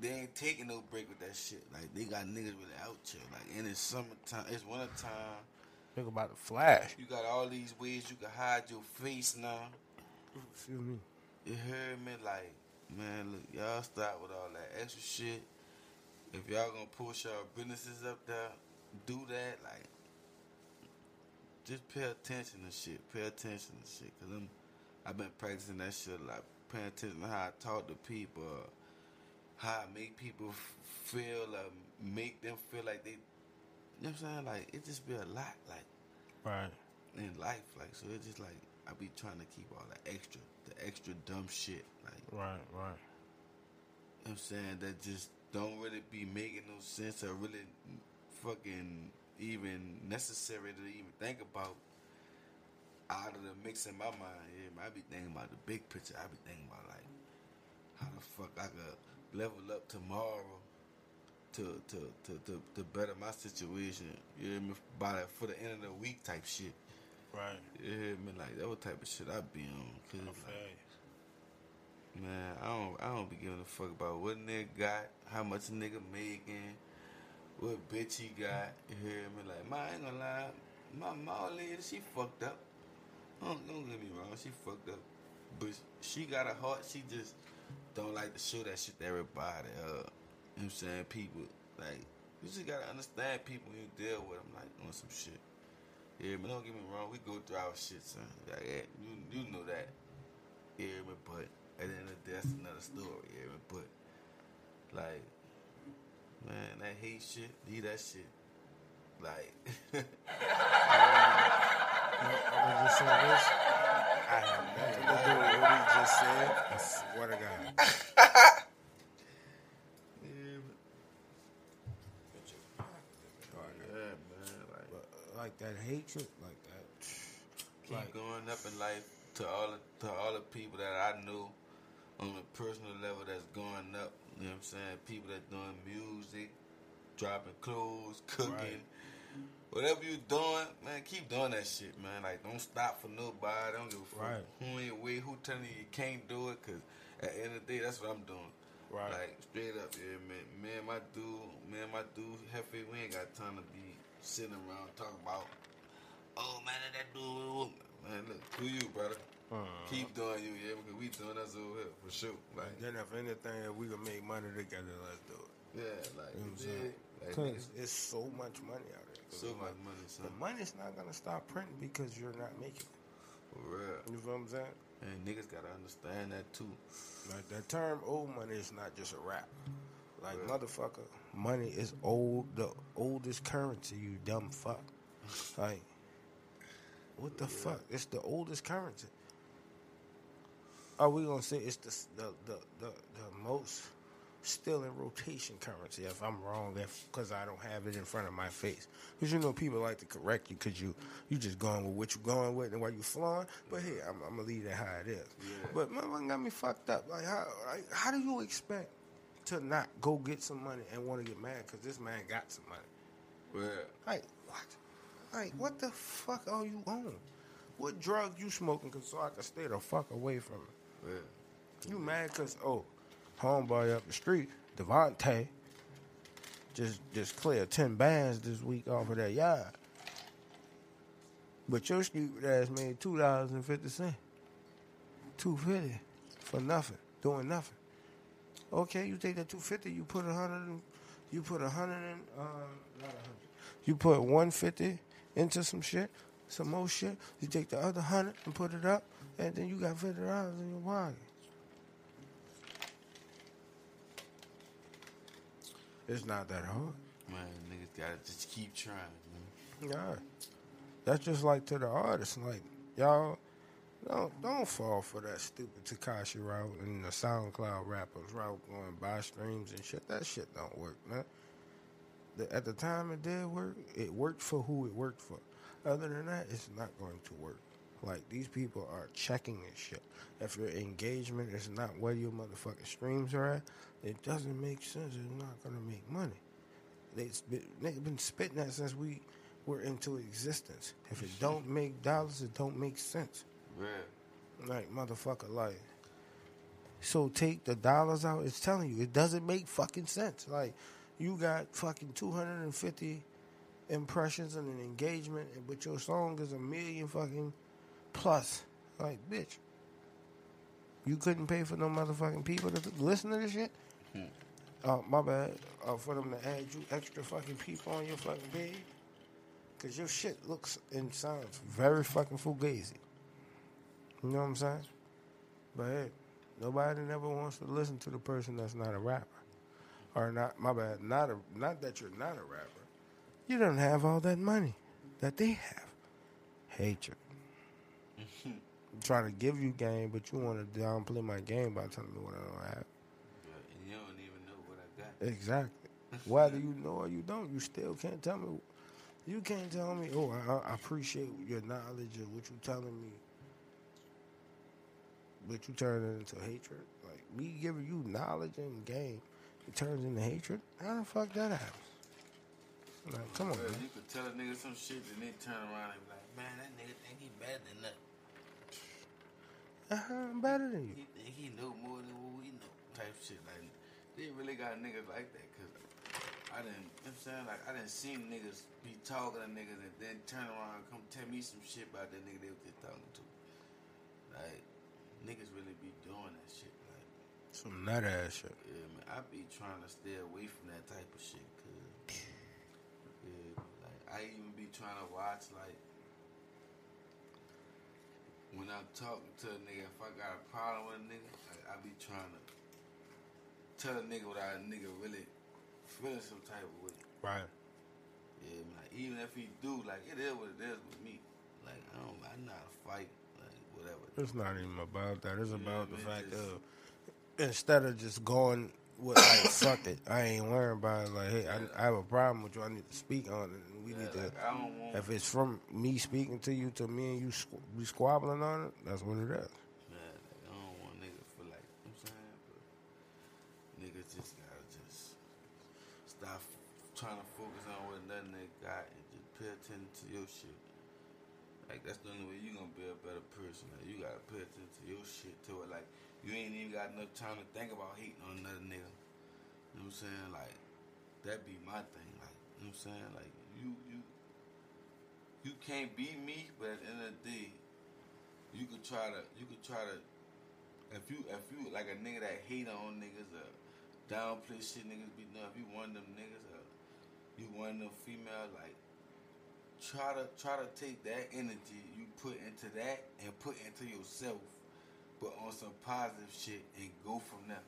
they ain't taking no break with that shit. Like they got niggas really out here. Like and it's summertime, it's wintertime. Think about the flash. You got all these ways you can hide your face now. Excuse me. You heard me? Like, man, look, y'all stop with all that extra shit. If y'all gonna push y'all businesses up there, do that. Like, just pay attention to shit. Pay attention to shit. Cause I'm, I've been practicing that shit a lot. Paying attention to how I talk to people, how I make people feel, make them feel like they, you know what I'm saying? Like, it just be a lot, like, Right. in life. Like, so it's just like, I be trying to keep all the extra, the extra dumb shit. Like, Right. Right. you know what I'm saying that just don't really be making no sense or really fucking even necessary to even think about out of the mix in my mind. Yeah, I be thinking about the big picture. I be thinking about like how the fuck I could level up tomorrow to to to to, to better my situation. You hear me? By the, for the end of the week type shit. Right. You hear me? Like that what type of shit I be on. Cause like, Man, I don't I don't be giving a fuck about what nigga got, how much a nigga making, what bitch he got. You hear me? Like, my I ain't gonna lie, my old lady, she fucked up. Don't, don't get me wrong, she fucked up. But she got a heart, she just don't like to show that shit to everybody. Uh, you know what I'm saying? People, like, you just gotta understand people you deal with them, like, on some shit. Yeah, but don't get me wrong, we go through our shit, son. Like, yeah, you, you know that. Yeah, but, at the end of the day, that's another story. Yeah, but like, man, that hate shit, leave that shit. Like, [laughs] I'm just say this. I have nothing to do with what he just said. I swear to God. yeah, but, like, But like that hatred, like that. keep Like- going up in life to all the, to all the people that I know on a personal level that's going up. You know what I'm saying? People that doing music, dropping clothes, cooking, Right. Whatever you doing, man, keep doing that shit, man. Like don't stop for nobody. Don't give a fuck Right. who ain't way, who telling you you can't do it. Cause at the end of the day, that's what I'm doing. Right. Like straight up, yeah, man. Me and my dude, me and my dude, Hefe, we ain't got time to be sitting around talking about. Oh man, that dude. Man, look, do you, brother. Uh, Keep doing you, yeah, because we doing us over here for sure. Like, then if anything, if we can make money together, let's do it. yeah, like, You know what I'm saying? like, niggas- it's so much money out so much like, money, son. The money's not gonna stop printing because you're not making it. For real. You know what I'm saying? And niggas gotta understand that too. Like that term old money is not just a rap. Like motherfucker, money is old the oldest currency, you dumb fuck. [laughs] Like what the fuck? It's the oldest currency. Are we gonna say it's the the the, the, the most still in rotation currency? If I'm wrong, if because I don't have it in front of my face, because you know people like to correct you because you you just going with what you're going with and what you flowing. But hey, I'm, I'm gonna leave that how it is. But motherfucker got me fucked up. Like how like, how do you expect to not go get some money and want to get mad because this man got some money? Well, Like what? Like what the fuck are you on? What drug you smoking? Cause so I can stay the fuck away from it. well, You mad cause oh, homeboy up the street, Devontae, just just cleared ten bands this week off of that yard. But your stupid ass made two dollars and fifty cents. Two fifty for nothing, doing nothing. Okay, you take that two fifty, you put a hundred you put a hundred and um not a hundred. You put 150 into some shit, some more shit. You take the other hundred and put it up, and then you got fifty dollars in your pocket. It's not that hard. Man, niggas gotta just keep trying, man. Nah, that's just like to the artists. Like y'all, don't don't fall for that stupid Tekashi route and the SoundCloud rappers route going buy streams and shit. That shit don't work, man. The, at the time it did work, it worked for who it worked for. Other than that, it's not going to work. Like these people are checking this shit. If your engagement is not where your motherfucking streams are at, it doesn't make sense. It's not gonna make money. They've been, spitting that since we were into existence. If it don't make dollars, it don't make sense. Real. Like motherfucker, like. So take the dollars out. It's telling you it doesn't make fucking sense. Like you got fucking two hundred and fifty impressions and an engagement, but your song is a million fucking plus. Like bitch, you couldn't pay for no motherfucking people to listen to this shit. Oh, my bad. Uh, for them to add you extra fucking people on your fucking page. Cause your shit looks and sounds very fucking fugazi. You know what I'm saying? But hey, nobody never wants to listen to the person that's not a rapper. Or not my bad, not a not that you're not a rapper. You don't have all that money that they have. Hatred. [laughs] I'm trying to give you game, but you want to downplay my game by telling me what I don't have. And you don't even know what I got. Exactly. [laughs] Whether you know or you don't, you still can't tell me. You can't tell me, oh, I, I appreciate your knowledge of what you're telling me, but you turn it into hatred. Like me giving you knowledge and game, it turns into hatred. How the fuck that happens? Like, come on, man. you could tell a nigga some shit, and they turn around and be like, man, that nigga think he better than that. Uh-huh, I'm better than you. He think he know more than what we know. Type shit. Like, they really got niggas like that, cause I didn't, you know I'm saying? Like, I didn't see niggas be talking to niggas and then turn around and come tell me some shit about that nigga they was just talking to. Like, niggas really be doing that shit. Like, Some nut ass shit. yeah, man, I be trying to stay away from that type of shit, cause yeah, like I even be trying to watch like when I'm talking to a nigga, if I got a problem with a nigga, like, I be trying to tell a nigga without a nigga really feeling some type of way. Right. Yeah, man, like, even if he do, like it is what it is with me. Like I don't, I know how to fight, like whatever. It's not even about that. It's about the fact just- of instead of just going with like fuck it, I ain't worrying about it. Like, hey, I, I have a problem with you. I need to speak on it. We Yeah, need to. like, I don't want. If it's from me speaking to you to me and you squ- we squabbling on it, that's what it is. Man, like, I don't want niggas feel like, you know what I'm saying? But niggas just gotta just stop trying to focus on what another nigga got and just pay attention to your shit. Like, that's the only way you gonna be a better person. Like, you gotta pay attention to your shit to it. Like, you ain't even got enough time to think about hating on another nigga. You know what I'm saying? Like, that be my thing. Like, you know what I'm saying? Like, you, you, you can't be me, but at the end of the day, you could try to you could try to if you if you like a nigga that hate on niggas or downplay shit niggas be doing, if you one of them niggas or you one of them female like try to try to take that energy you put into that and put into yourself but on some positive shit and go from there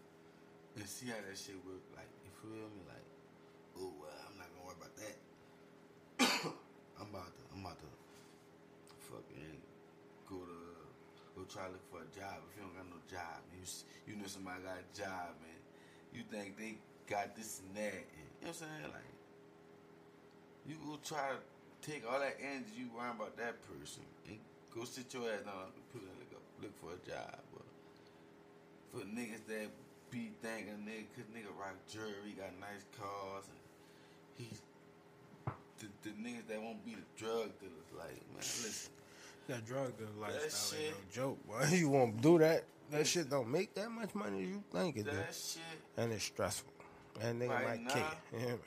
and see how that shit work like you feel me? Like oh well I'm not gonna worry about that I'm about to I'm about to fucking go to go try to look for a job if you don't got no job. You you know somebody got a job man. you think they got this and that. And, you know what I'm saying? Like you go try to take all that energy you worrying about that person and go sit your ass down and look up, look for a job. But for niggas that be thinking nigga, cause nigga rock jewelry, got nice cars, and he's the, the niggas that won't be the drug dealers. Like man, listen. That drug dealer lifestyle ain't no joke, boy. [laughs] You won't do that. That shit don't make that much money as you think it do. That shit. And it's stressful. And nigga Right might now. kick you. You hear me?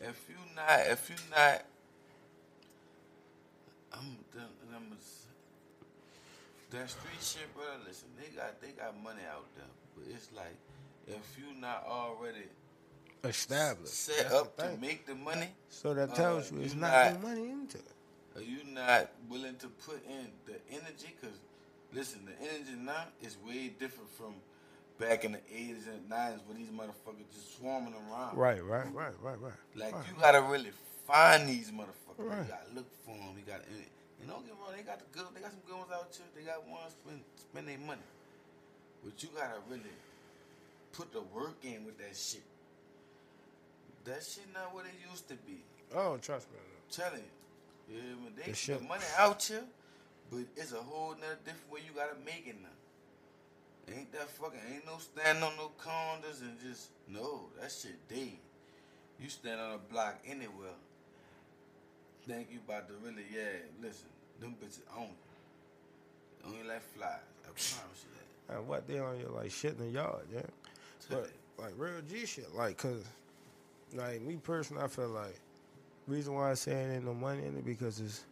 If you not, if you not, I'm, done- I'm that street shit, brother. Listen, they got they got money out there, but it's like if you not already established. set That's up to make the money, So that uh, tells you it's not, not- the money into it. are you not willing to put in the energy? Because listen, the energy now is way different from back in the eighties and nineties where these motherfuckers just swarming around. Right, right, right, right, right. Like right. you gotta really find these motherfuckers. Right. You gotta look for them. You gotta. And, don't get me wrong, they got the good. They got some good ones out here. They got ones spend spend their money, but you gotta really put the work in with that shit. That shit not what it used to be. Oh, trust me. telling you. Yeah, I they, The shit- money out here, but it's a whole nother different way you gotta make it now. Ain't that fucking ain't no standing on no corners and just no, that shit dead. You stand on a block anywhere. Think you about to really, yeah, listen, them bitches on you. On you like flies. I promise you that. And what they on you like shit in the yard, yeah. But like real G shit, like cause like me personally, I feel like reason why I say it ain't no money in it because it's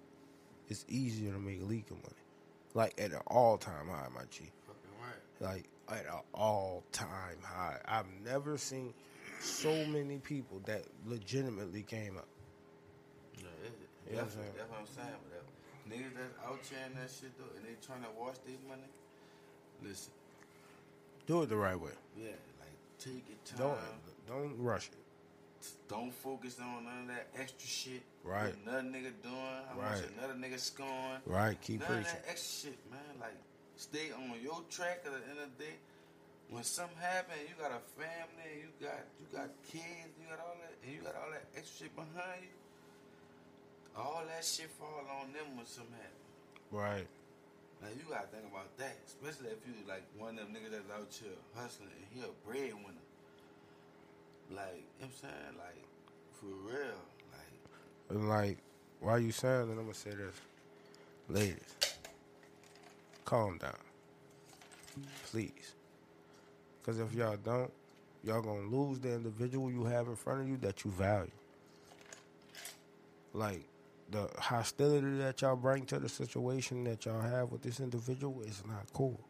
it's easier to make legal money, like at an all time high, my G. Fucking like at an all time high. I've never seen so many people that legitimately came up. Yeah, it, You know what that's, what I'm saying. But that, niggas that's out here and that shit though, and they trying to wash their money. Listen, Do it the right way. yeah, like take your time. Don't don't rush it. Don't focus on none of that extra shit. Right. Another nigga doing. How much Right. another nigga scoring. Right, keep none preaching. of that extra shit, man. Like, stay on your track. At the end of the day, when something happen, you got a family, you got you got kids, you got all that, and you got all that extra shit behind you. All that shit fall on them when something happen. Right. Now you gotta think about that, especially if you like one of them niggas that's out here hustling and he a breadwinner. Like, I'm saying? Like, for real. Like, And like, while you saying it, I'm gonna say this, ladies, calm down, please, because if y'all don't, y'all gonna lose the individual you have in front of you that you value. Like the hostility that y'all bring to the situation that y'all have with this individual is not cool.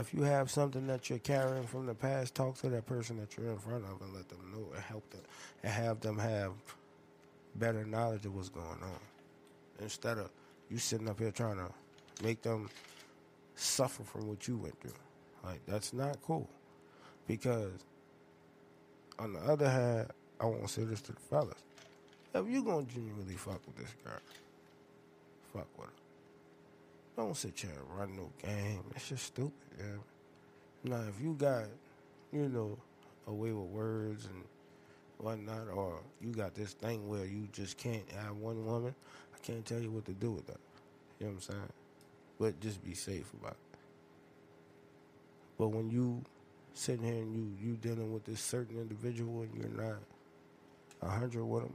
If you have something that you're carrying from the past, talk to that person that you're in front of and let them know and help them and have them have better knowledge of what's going on. Instead of you sitting up here trying to make them suffer from what you went through. Like that's not cool. Because on the other hand, I want to say this to the fellas. If you gonna genuinely fuck with this girl, fuck with her. Don't sit here and run no game. It's just stupid, yeah. Now if you got, you know, a way with words and whatnot, or you got this thing where you just can't have one woman, I can't tell you what to do with that. You know what I'm saying? But just be safe about it. But when you sitting here and you you dealing with this certain individual and you're not a hundred with them,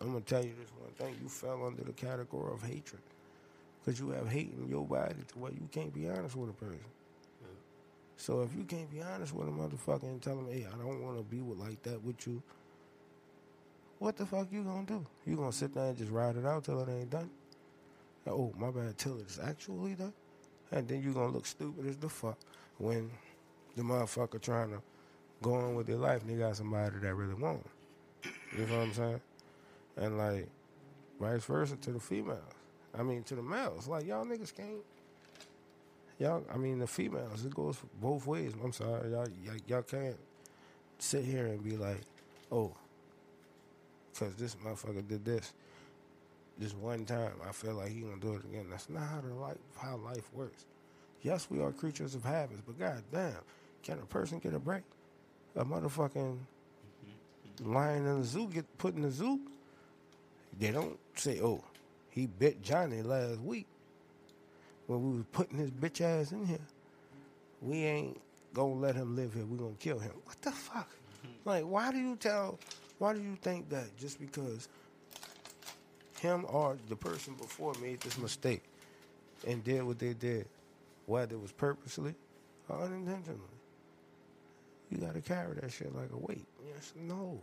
I'm gonna tell you this one thing: you fell under the category of hatred because you have hate in your body to where you can't be honest with a person. So if you can't be honest with a motherfucker and tell him, "Hey, I don't want to be with like that with you," what the fuck you gonna do? You gonna sit there and just ride it out till it ain't done? Oh, my bad, till it's actually done, and then you gonna look stupid as the fuck when the motherfucker trying to go on with their life and they got somebody that really want 'em. You know what I'm saying? And like vice versa to the females. I mean to the males. Like y'all niggas can't. Y'all, I mean the females. It goes both ways. I'm sorry, y'all. Y'all, y'all can't sit here and be like, oh, because this motherfucker did this this one time. I feel like he gonna do it again. That's not how the life how life works. Yes, we are creatures of habits, but god damn, can a person get a break? A motherfucking mm-hmm. lion in the zoo get put in the zoo? They don't say, oh, he bit Johnny last week when we was putting his bitch ass in here. We ain't gonna let him live here. We gonna kill him. What the fuck? [laughs] Like, why do you tell? Why do you think that just because him or the person before made this mistake and did what they did, whether it was purposely or unintentionally, you gotta carry that shit like a weight? Yes, no.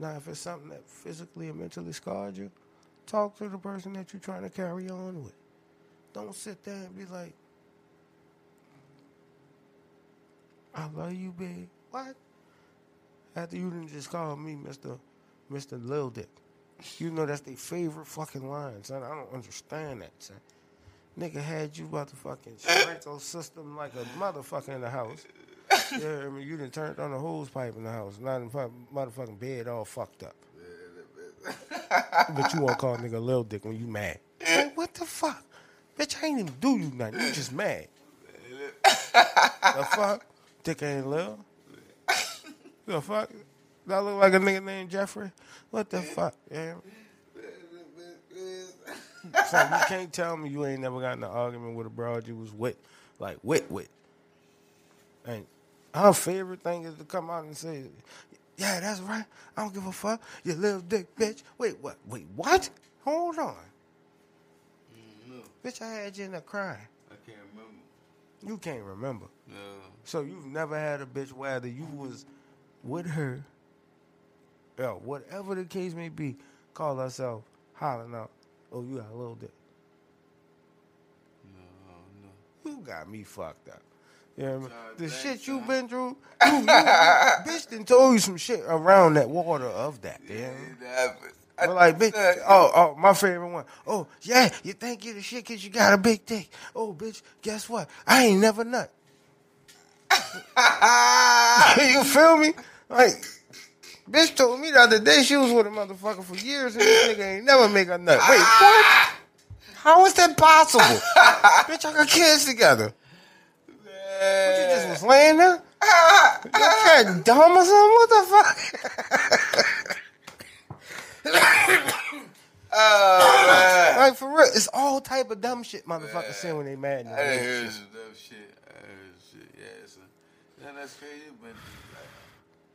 Now, if it's something that physically and mentally scarred you, talk to the person that you're trying to carry on with. Don't sit there and be like, I love you, babe, what? After you didn't just call me Mr. Mr. Lil Dick. You know that's their favorite fucking line, son. I don't understand that, son. Nigga had you about to fucking sprinkle system like a motherfucker in the house. Yeah, I mean, you done turned on the hose pipe in the house. Not in the motherfucking bed all fucked up. [laughs] but you won't call a nigga Lil Dick when you mad. Like, what the fuck? Bitch, I ain't even do you nothing. You just mad. the fuck? Dick ain't Lil. The fuck? I look like a nigga named Jeffrey? What the fuck? Yeah. So you can't tell me you ain't never got in an argument with a broad you was with, like with with. And her favorite thing is to come out and say, "Yeah, that's right. I don't give a fuck. You little dick bitch." Wait, what? Wait, what? Hold on, mm, bitch. I had you in there crying. I can't remember. You can't remember. No. So you've never had a bitch whether you was with her, or whatever the case may be, call herself hollering out, "Oh, you got a little dick." No, no. You got me fucked up. You know what I mean? God The shit you son. been through, you, you, [laughs] bitch done told you some shit around that water of that. Yeah. Happens. But like, bitch, oh, oh, my favorite one. Oh, yeah, you think you the shit because you got a big dick. Oh, bitch, guess what? I ain't never nut. [laughs] you feel me? Like, bitch told me the other day she was with a motherfucker for years and this nigga ain't never make a nut. Wait, what? [laughs] How is that possible? bitch, I got kids together. What, you just was laying there? Ah, ah, you ah. cat dumb or something? What the fuck? [coughs] Oh man. Like for real, it's all type of dumb shit motherfuckers say when they mad. I done heard some dumb shit. I heard some shit. Yeah, it's a, yeah, that's crazy. But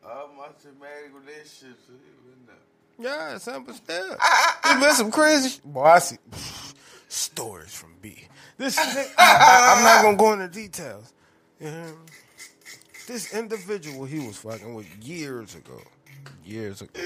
all my traumatic relationships, so you know. Yeah, son, but still, there's been some crazy. Sh- Boy, I see [laughs] stories from B. This nigga, I, am not gonna go into details. Mean? This individual he was fucking with years ago, years ago.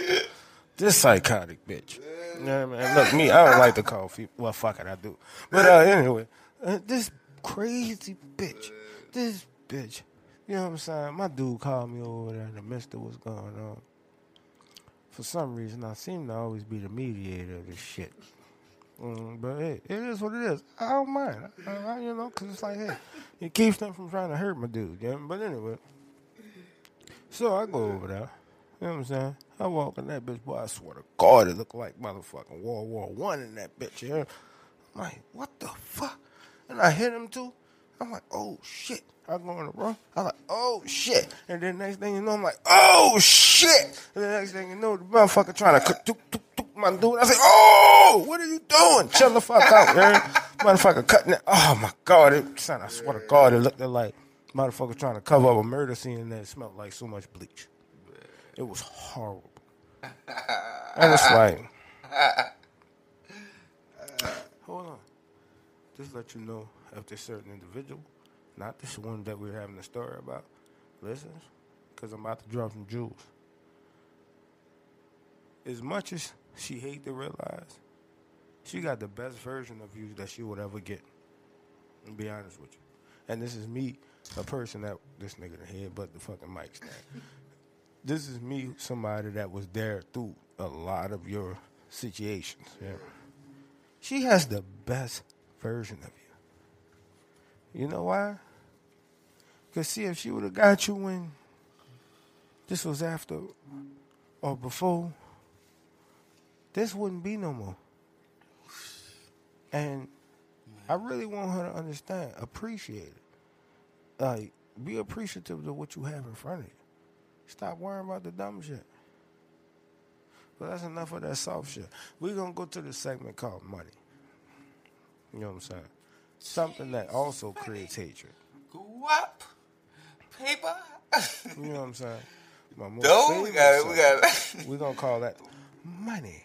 This psychotic bitch. You know what I mean? Look, me, I don't like to call people. Well, fuck it, I do. But uh, anyway, uh, this crazy bitch, this bitch. You know what I'm saying? My dude called me over there in the midst of what's going on for some reason, I seem to always be the mediator of this shit. Mm, but hey, it is what it is. I don't mind, I, I, you know, because it's like, hey, it keeps them from trying to hurt my dude. Yeah? But anyway, so I go over there. You know what I'm saying? I walk in that bitch, boy, I swear to God, it looked like motherfucking World War One in that bitch. Yeah? I'm like, what the fuck? And I hit him too. I'm like, oh shit. I go in the room. I'm like, oh shit. And then next thing you know, I'm like, oh shit. And the next thing you know, the motherfucker trying to my dude. I say, oh, what are you doing? Chill the fuck out, man. motherfucker cutting it. Oh my God. It, son, I swear to God, it looked like motherfucker trying to cover up a murder scene that smelled like so much bleach. It was horrible. And it's like, hold on. Just let you know if this certain individual, not this one that we're having a story about, listens, because I'm about to drop some jewels. As much as she hate to realize, she got the best version of you that she would ever get. And be honest with you. And this is me, a person that this nigga the head, but the fucking mic stand. [laughs] this is me, somebody that was there through a lot of your situations. Yeah. She has the best version of you. You know why? Because, see, if she would have got you when this was after or before, this wouldn't be no more. And I really want her to understand, appreciate it. Like, be appreciative of what you have in front of you. Stop worrying about the dumb shit. But that's enough of that soft shit. We're going to go to the segment called Money. You know what I'm saying? Something that also creates hatred. Guap. Paper. You know what I'm saying? My [laughs] most. We got. We got. We're going to call that [laughs] money.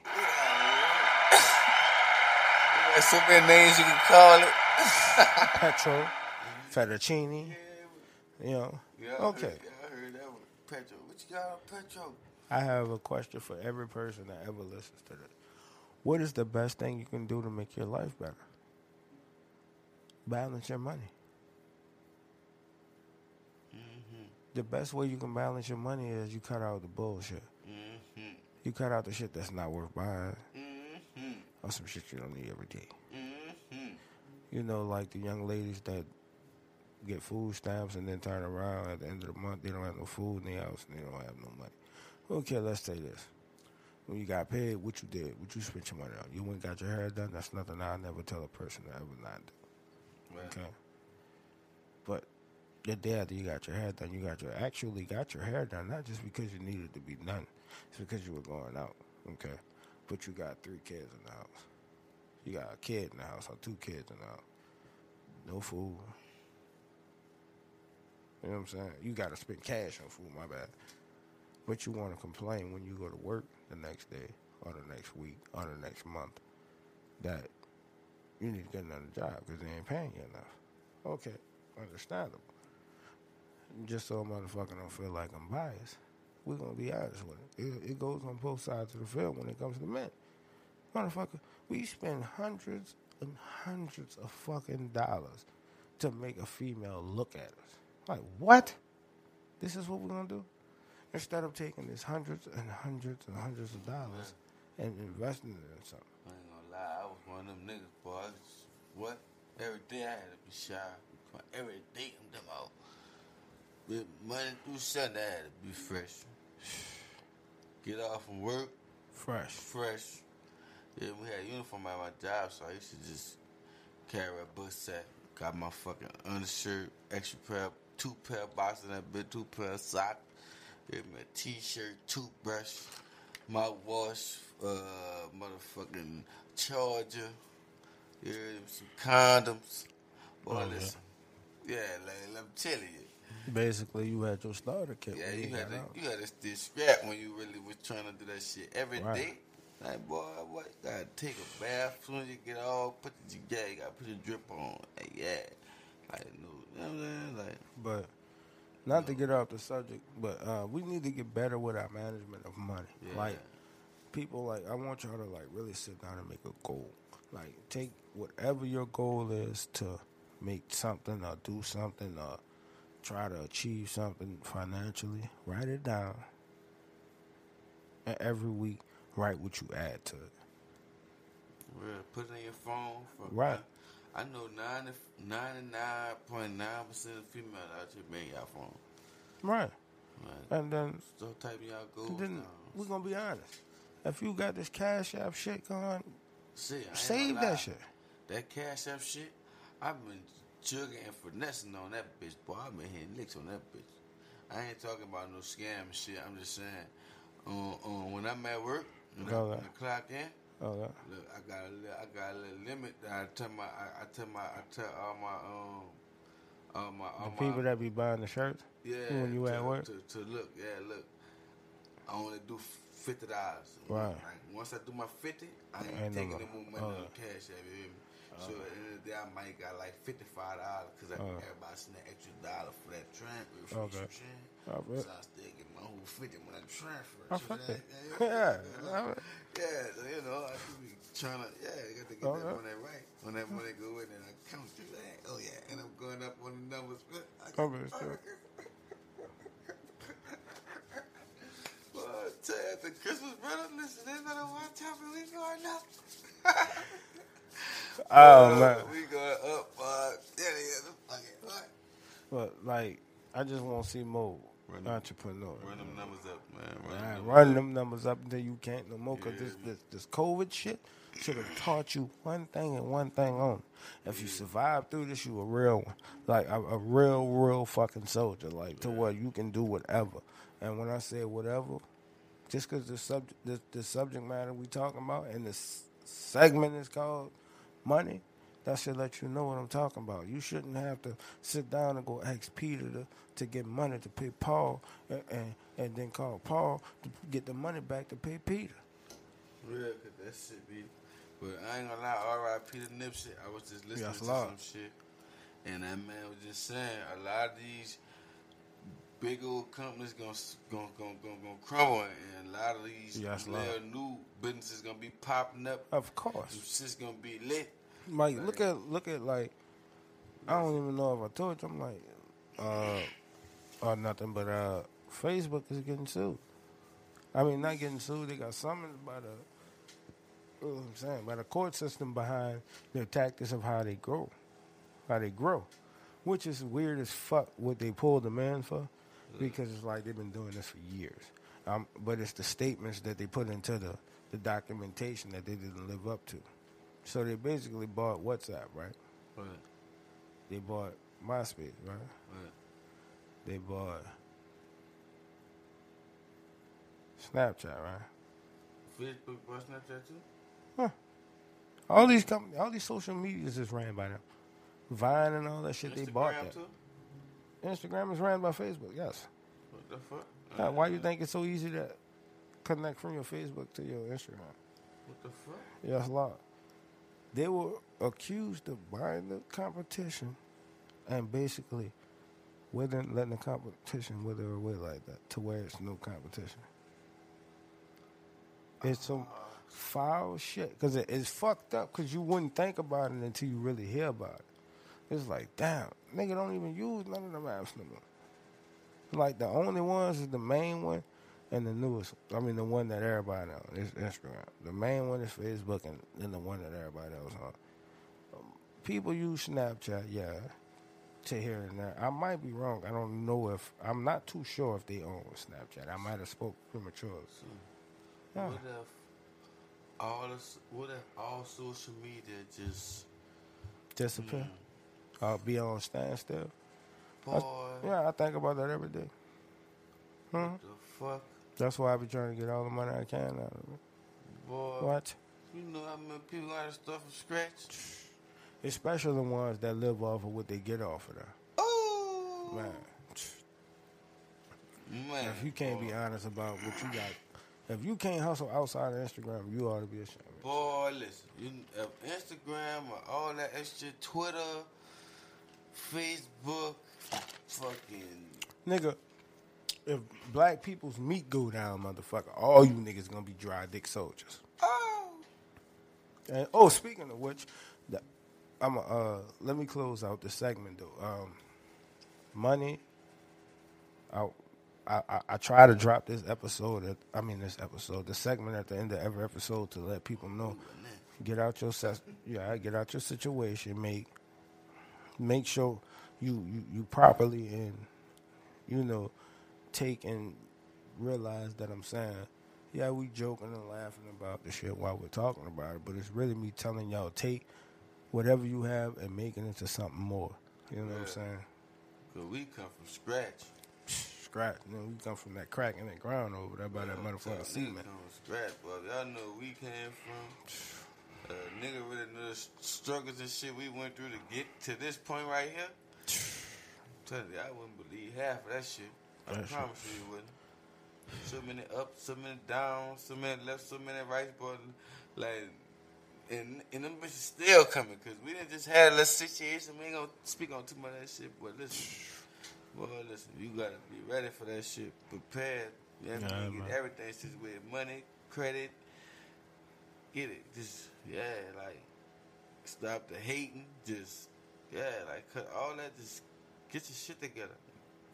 There's so many names you can call it. [laughs] Petro, fettuccine, you know. Yeah, I Okay. Heard, I heard that one. Petro. What you got on Petro? I have a question for every person that ever listens to this. What is the best thing you can do to make your life better? Balance your money. Mm-hmm. the best way you can balance your money is you cut out the bullshit. You cut out the shit that's not worth buying Mm-hmm. or some shit you don't need every day. Mm-hmm. You know, like the young ladies that get food stamps and then turn around at the end of the month, they don't have no food in the house and they don't have no money. Okay, let's say this. When you got paid, what you did, what you spent your money on. You went and got your hair done, that's nothing I never tell a person to ever not do. Right. Okay. But the day after you got your hair done, you got your actually got your hair done, not just because you needed to be done. It's because you were going out. Okay. But you got three kids in the house. You got a kid in the house or two kids in the house. No food. You know what I'm saying? You gotta spend cash on food, my bad. But you wanna complain when you go to work the next day or the next week or the next month that you need to get another job because they ain't paying you enough. Okay, understandable. Just so motherfucker don't feel like I'm biased, we're gonna be honest with it. It, it goes on both sides of the field when it comes to men. Motherfucker, we spend hundreds and hundreds of fucking dollars to make a female look at us. Like, what? This is what we're gonna do? Instead of taking this hundreds and hundreds and hundreds of dollars and investing it in something. I ain't gonna lie, I was one of them niggas, boy. I just- What? Every day I had to be shy. Every day I'm them out. With Monday through Sunday, I had to be fresh. Get off from work, Fresh. fresh. Yeah, we had uniform at my job, so I used to just carry a bus sack. Got my fucking undershirt, extra pair, two pair of boxes, that bit, two pair of socks. Get me a t-shirt, toothbrush, mouthwash, uh, motherfucking charger. Yeah, some condoms. Boy, Oh, yeah. listen. Yeah, like, I'm telling you. Basically, you had your starter kit. Yeah, you had to, out. you had to stay scrap when you really was trying to do that shit every day. Right. Like, boy, what? You gotta take a bath soon as you get off, put the yeah, you gotta put your drip on. Like, yeah. Like, no, you know what I'm saying? Like, But not to get off the subject, but uh, we need to get better with our management of money. yeah. Like people, like I want y'all to like really sit down and make a goal. Like take whatever your goal is to make something or do something or try to achieve something financially. Write it down, and every week write what you add to it. real, put it in your phone. For, Right. I, I know 99.9% of females out here bang y'all phone. Right, Like, and then so type y'all goals then down. we're gonna be honest. If you got this cash app shit going, See, save that shit. That cash app shit, I've been jugging and finessing on that bitch, boy. I've been hitting licks on that bitch. I ain't talking about no scam shit. I'm just saying, um, um, when I'm at work, when, I, when I clock in, Oh, that. look, I got a little, I got a little limit that I tell my, I, I tell my, I tell all my, um, all my, all The people my, that be buying the shirts. yeah, when you to, at work? to, to look, yeah, look. I only do fifty dollars. Right. Like, once I do my fifty, I ain't, Ain't taking no more money Oh. cash. You? So uh-huh. at the end of the day, I might got like fifty five dollars because Oh. Uh. everybody send that extra dollar for that transfer. Okay. know what I'm saying? I bet. So I still get my whole fifty when I transfer. I fuck what I'm it. [laughs] Yeah, Yeah, so, you know, I just be trying to, yeah, you got to get Oh, that yeah. money right. When that money go in and I count through that, oh yeah, and I'm going up on the numbers. I I bet, sure. [laughs] Well, I at the Christmas brother, listen, they better watch out for we going up. [laughs] Oh man. We going up, uh, yeah, yeah, fuck it. But like, I just want to see more Run- entrepreneurs. Run them numbers up, man. Run, Right, them run them numbers up until you can't no more. Cause Yeah. this, this this COVID shit should have taught you one thing and one thing only. If you survive through this, you a real one, like a, a real, real fucking soldier. Like to where you can do whatever. And when I say whatever, just because the subject, the, the subject matter we talking about, and this segment is called money, that should let you know what I'm talking about. You shouldn't have to sit down and go ask Peter to, to get money to pay Paul, and, and and then call Paul to get the money back to pay Peter. Real, cause that shit be. But I ain't gonna lie, R.I.P. to Nipsey. I was just listening to some shit, and that man was just saying a lot of these big old companies gonna gonna gonna gonna, gonna crumble, and a lot of these Yes, little new businesses gonna be popping up. Of course, Some shit's gonna be lit. Mike. Look at look at like I don't even know if I told you. I'm like, uh, or nothing, but uh, Facebook is getting sued. I mean, not getting sued. They got summoned by the, you know what I'm saying, by the court system behind their tactics of how they grow, how they grow, which is weird as fuck. What they pulled the man for, because it's like they've been doing this for years. Um, but it's the statements that they put into the the documentation that they didn't live up to. So they basically bought WhatsApp, right? Right. They bought MySpace, right? Right. They bought Snapchat, right? Facebook, bought Snapchat too. Huh. All these companies, all these social medias is ran by them. Vine and all that shit, they bought that. too. Instagram is ran by Facebook, yes. What the fuck? Now, why you think it's so easy to connect from your Facebook to your Instagram? What the fuck? Yes, Lord. They were accused of buying the competition and basically within letting the competition wither away like that to where it's no competition. It's some uh-huh. foul shit because it, it's fucked up because you wouldn't think about it until you really hear about it. It's like, damn, nigga don't even use none of them apps no more. Like the only ones is the main one and the newest. I mean, the one that everybody on is Instagram. The main one is Facebook, and then the one that everybody else on. Um, people use Snapchat, yeah, to here and there. I might be wrong. I don't know if I'm not too sure if they own Snapchat. I might have spoke prematurely. Yeah. What if all this, what if all social media just Disappear. Uh, be on standstill. boy? Yeah, I think about that every day. Hmm? What the fuck, That's why I be trying to get all the money I can out of it. boy? What? You know how many people got start from scratch? Especially the ones that live off of what they get off of there. Oh Man, man! if you can't be honest about what you got, if you can't hustle outside of Instagram, you ought to be ashamed. Boy, listen, you, if Instagram or all that extra, Twitter, Facebook, fucking Nigga, if black people's meat go down, motherfucker, all you niggas gonna be dry dick soldiers. oh, And oh, speaking of which, the, I'm a, uh let me close out the segment though. Um, money. I, I I- try to drop this episode. At, I mean this episode, the segment at the end of every episode to let people know. Get out your yeah, get out your situation. Make make sure you you, you properly and you know take and realize that I'm saying yeah, we joking and laughing about the shit while we're talking about it, but it's really me telling y'all take whatever you have and make it into something more. You know what I'm Yeah. saying? cause we come from scratch. Scratch. You know, we come from that crack in that ground over there by that Yeah, motherfucking we cement. from scratch, but y'all know where we came from. Uh, nigga really know the struggles and shit we went through to get to this point right here. I'm telling you, I wouldn't believe half of that shit. I That shit. promise you, you wouldn't. So many ups, so many downs, so many left, so many rights, but like, and and them bitches still coming because we didn't just had a little situation. We ain't gonna speak on too much of that shit, but listen, boy, listen, you gotta be ready for that shit, prepared. You know what I Yeah, mean? man. Get everything situated, money, credit, get it. Just yeah, like stop the hating. Just yeah, like cut all that. Just get your shit together.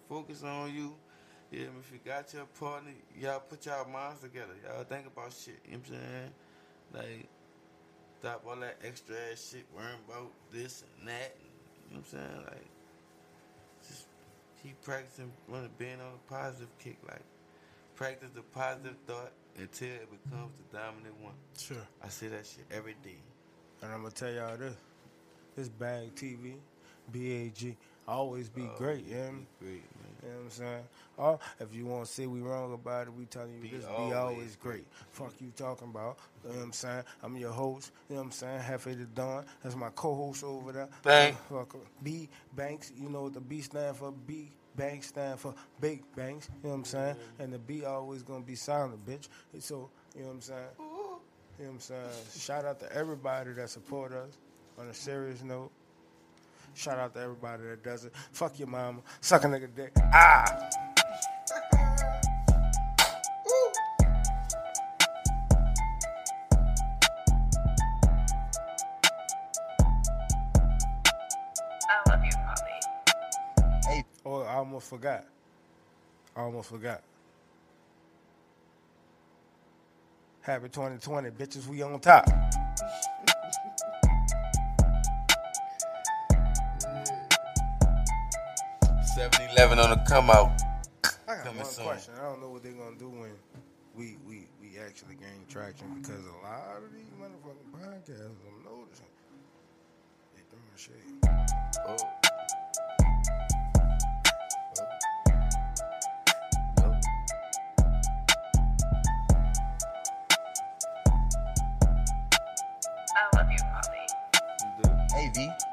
Focus on you. Yeah, if you got your partner, y'all put y'all minds together. Y'all think about shit. You know what I'm saying? Like, stop all that extra ass shit, worrying about this and that. You know what I'm saying? Like, just keep practicing being on a positive kick. Like, practice the positive thought until it becomes the dominant one. Sure. I say that shit every day. And I'm gonna tell y'all this: this Bag TV, BAG, always be Oh, great. yeah, be great, man. You know what I'm saying? Or if you want to say we wrong about it, we telling you Be this be always always great. great. Fuck you talking about. You know what I'm saying? I'm your host. You know what I'm saying? Hefe the Dawn. That's my co-host over there. Bang. Fuck B Banks. You know what the B stand for? B Banks stand for Big Banks. You know what I'm saying? And the B always gonna be silent, bitch. So you know what I'm saying? You know what I'm saying? Shout out to everybody that support us. On a serious note, shout out to everybody that does it. Fuck your mama. Suck a nigga dick. Ah! I love you, Poppy. I almost forgot. I almost forgot. Happy 2020, bitches. We on top. 7-Eleven on the come out. I got Coming one soon. question. I don't know what they're gonna do when we we we actually gain traction because a lot of these motherfucking podcasts I'm noticing they throwing shade. Oh. I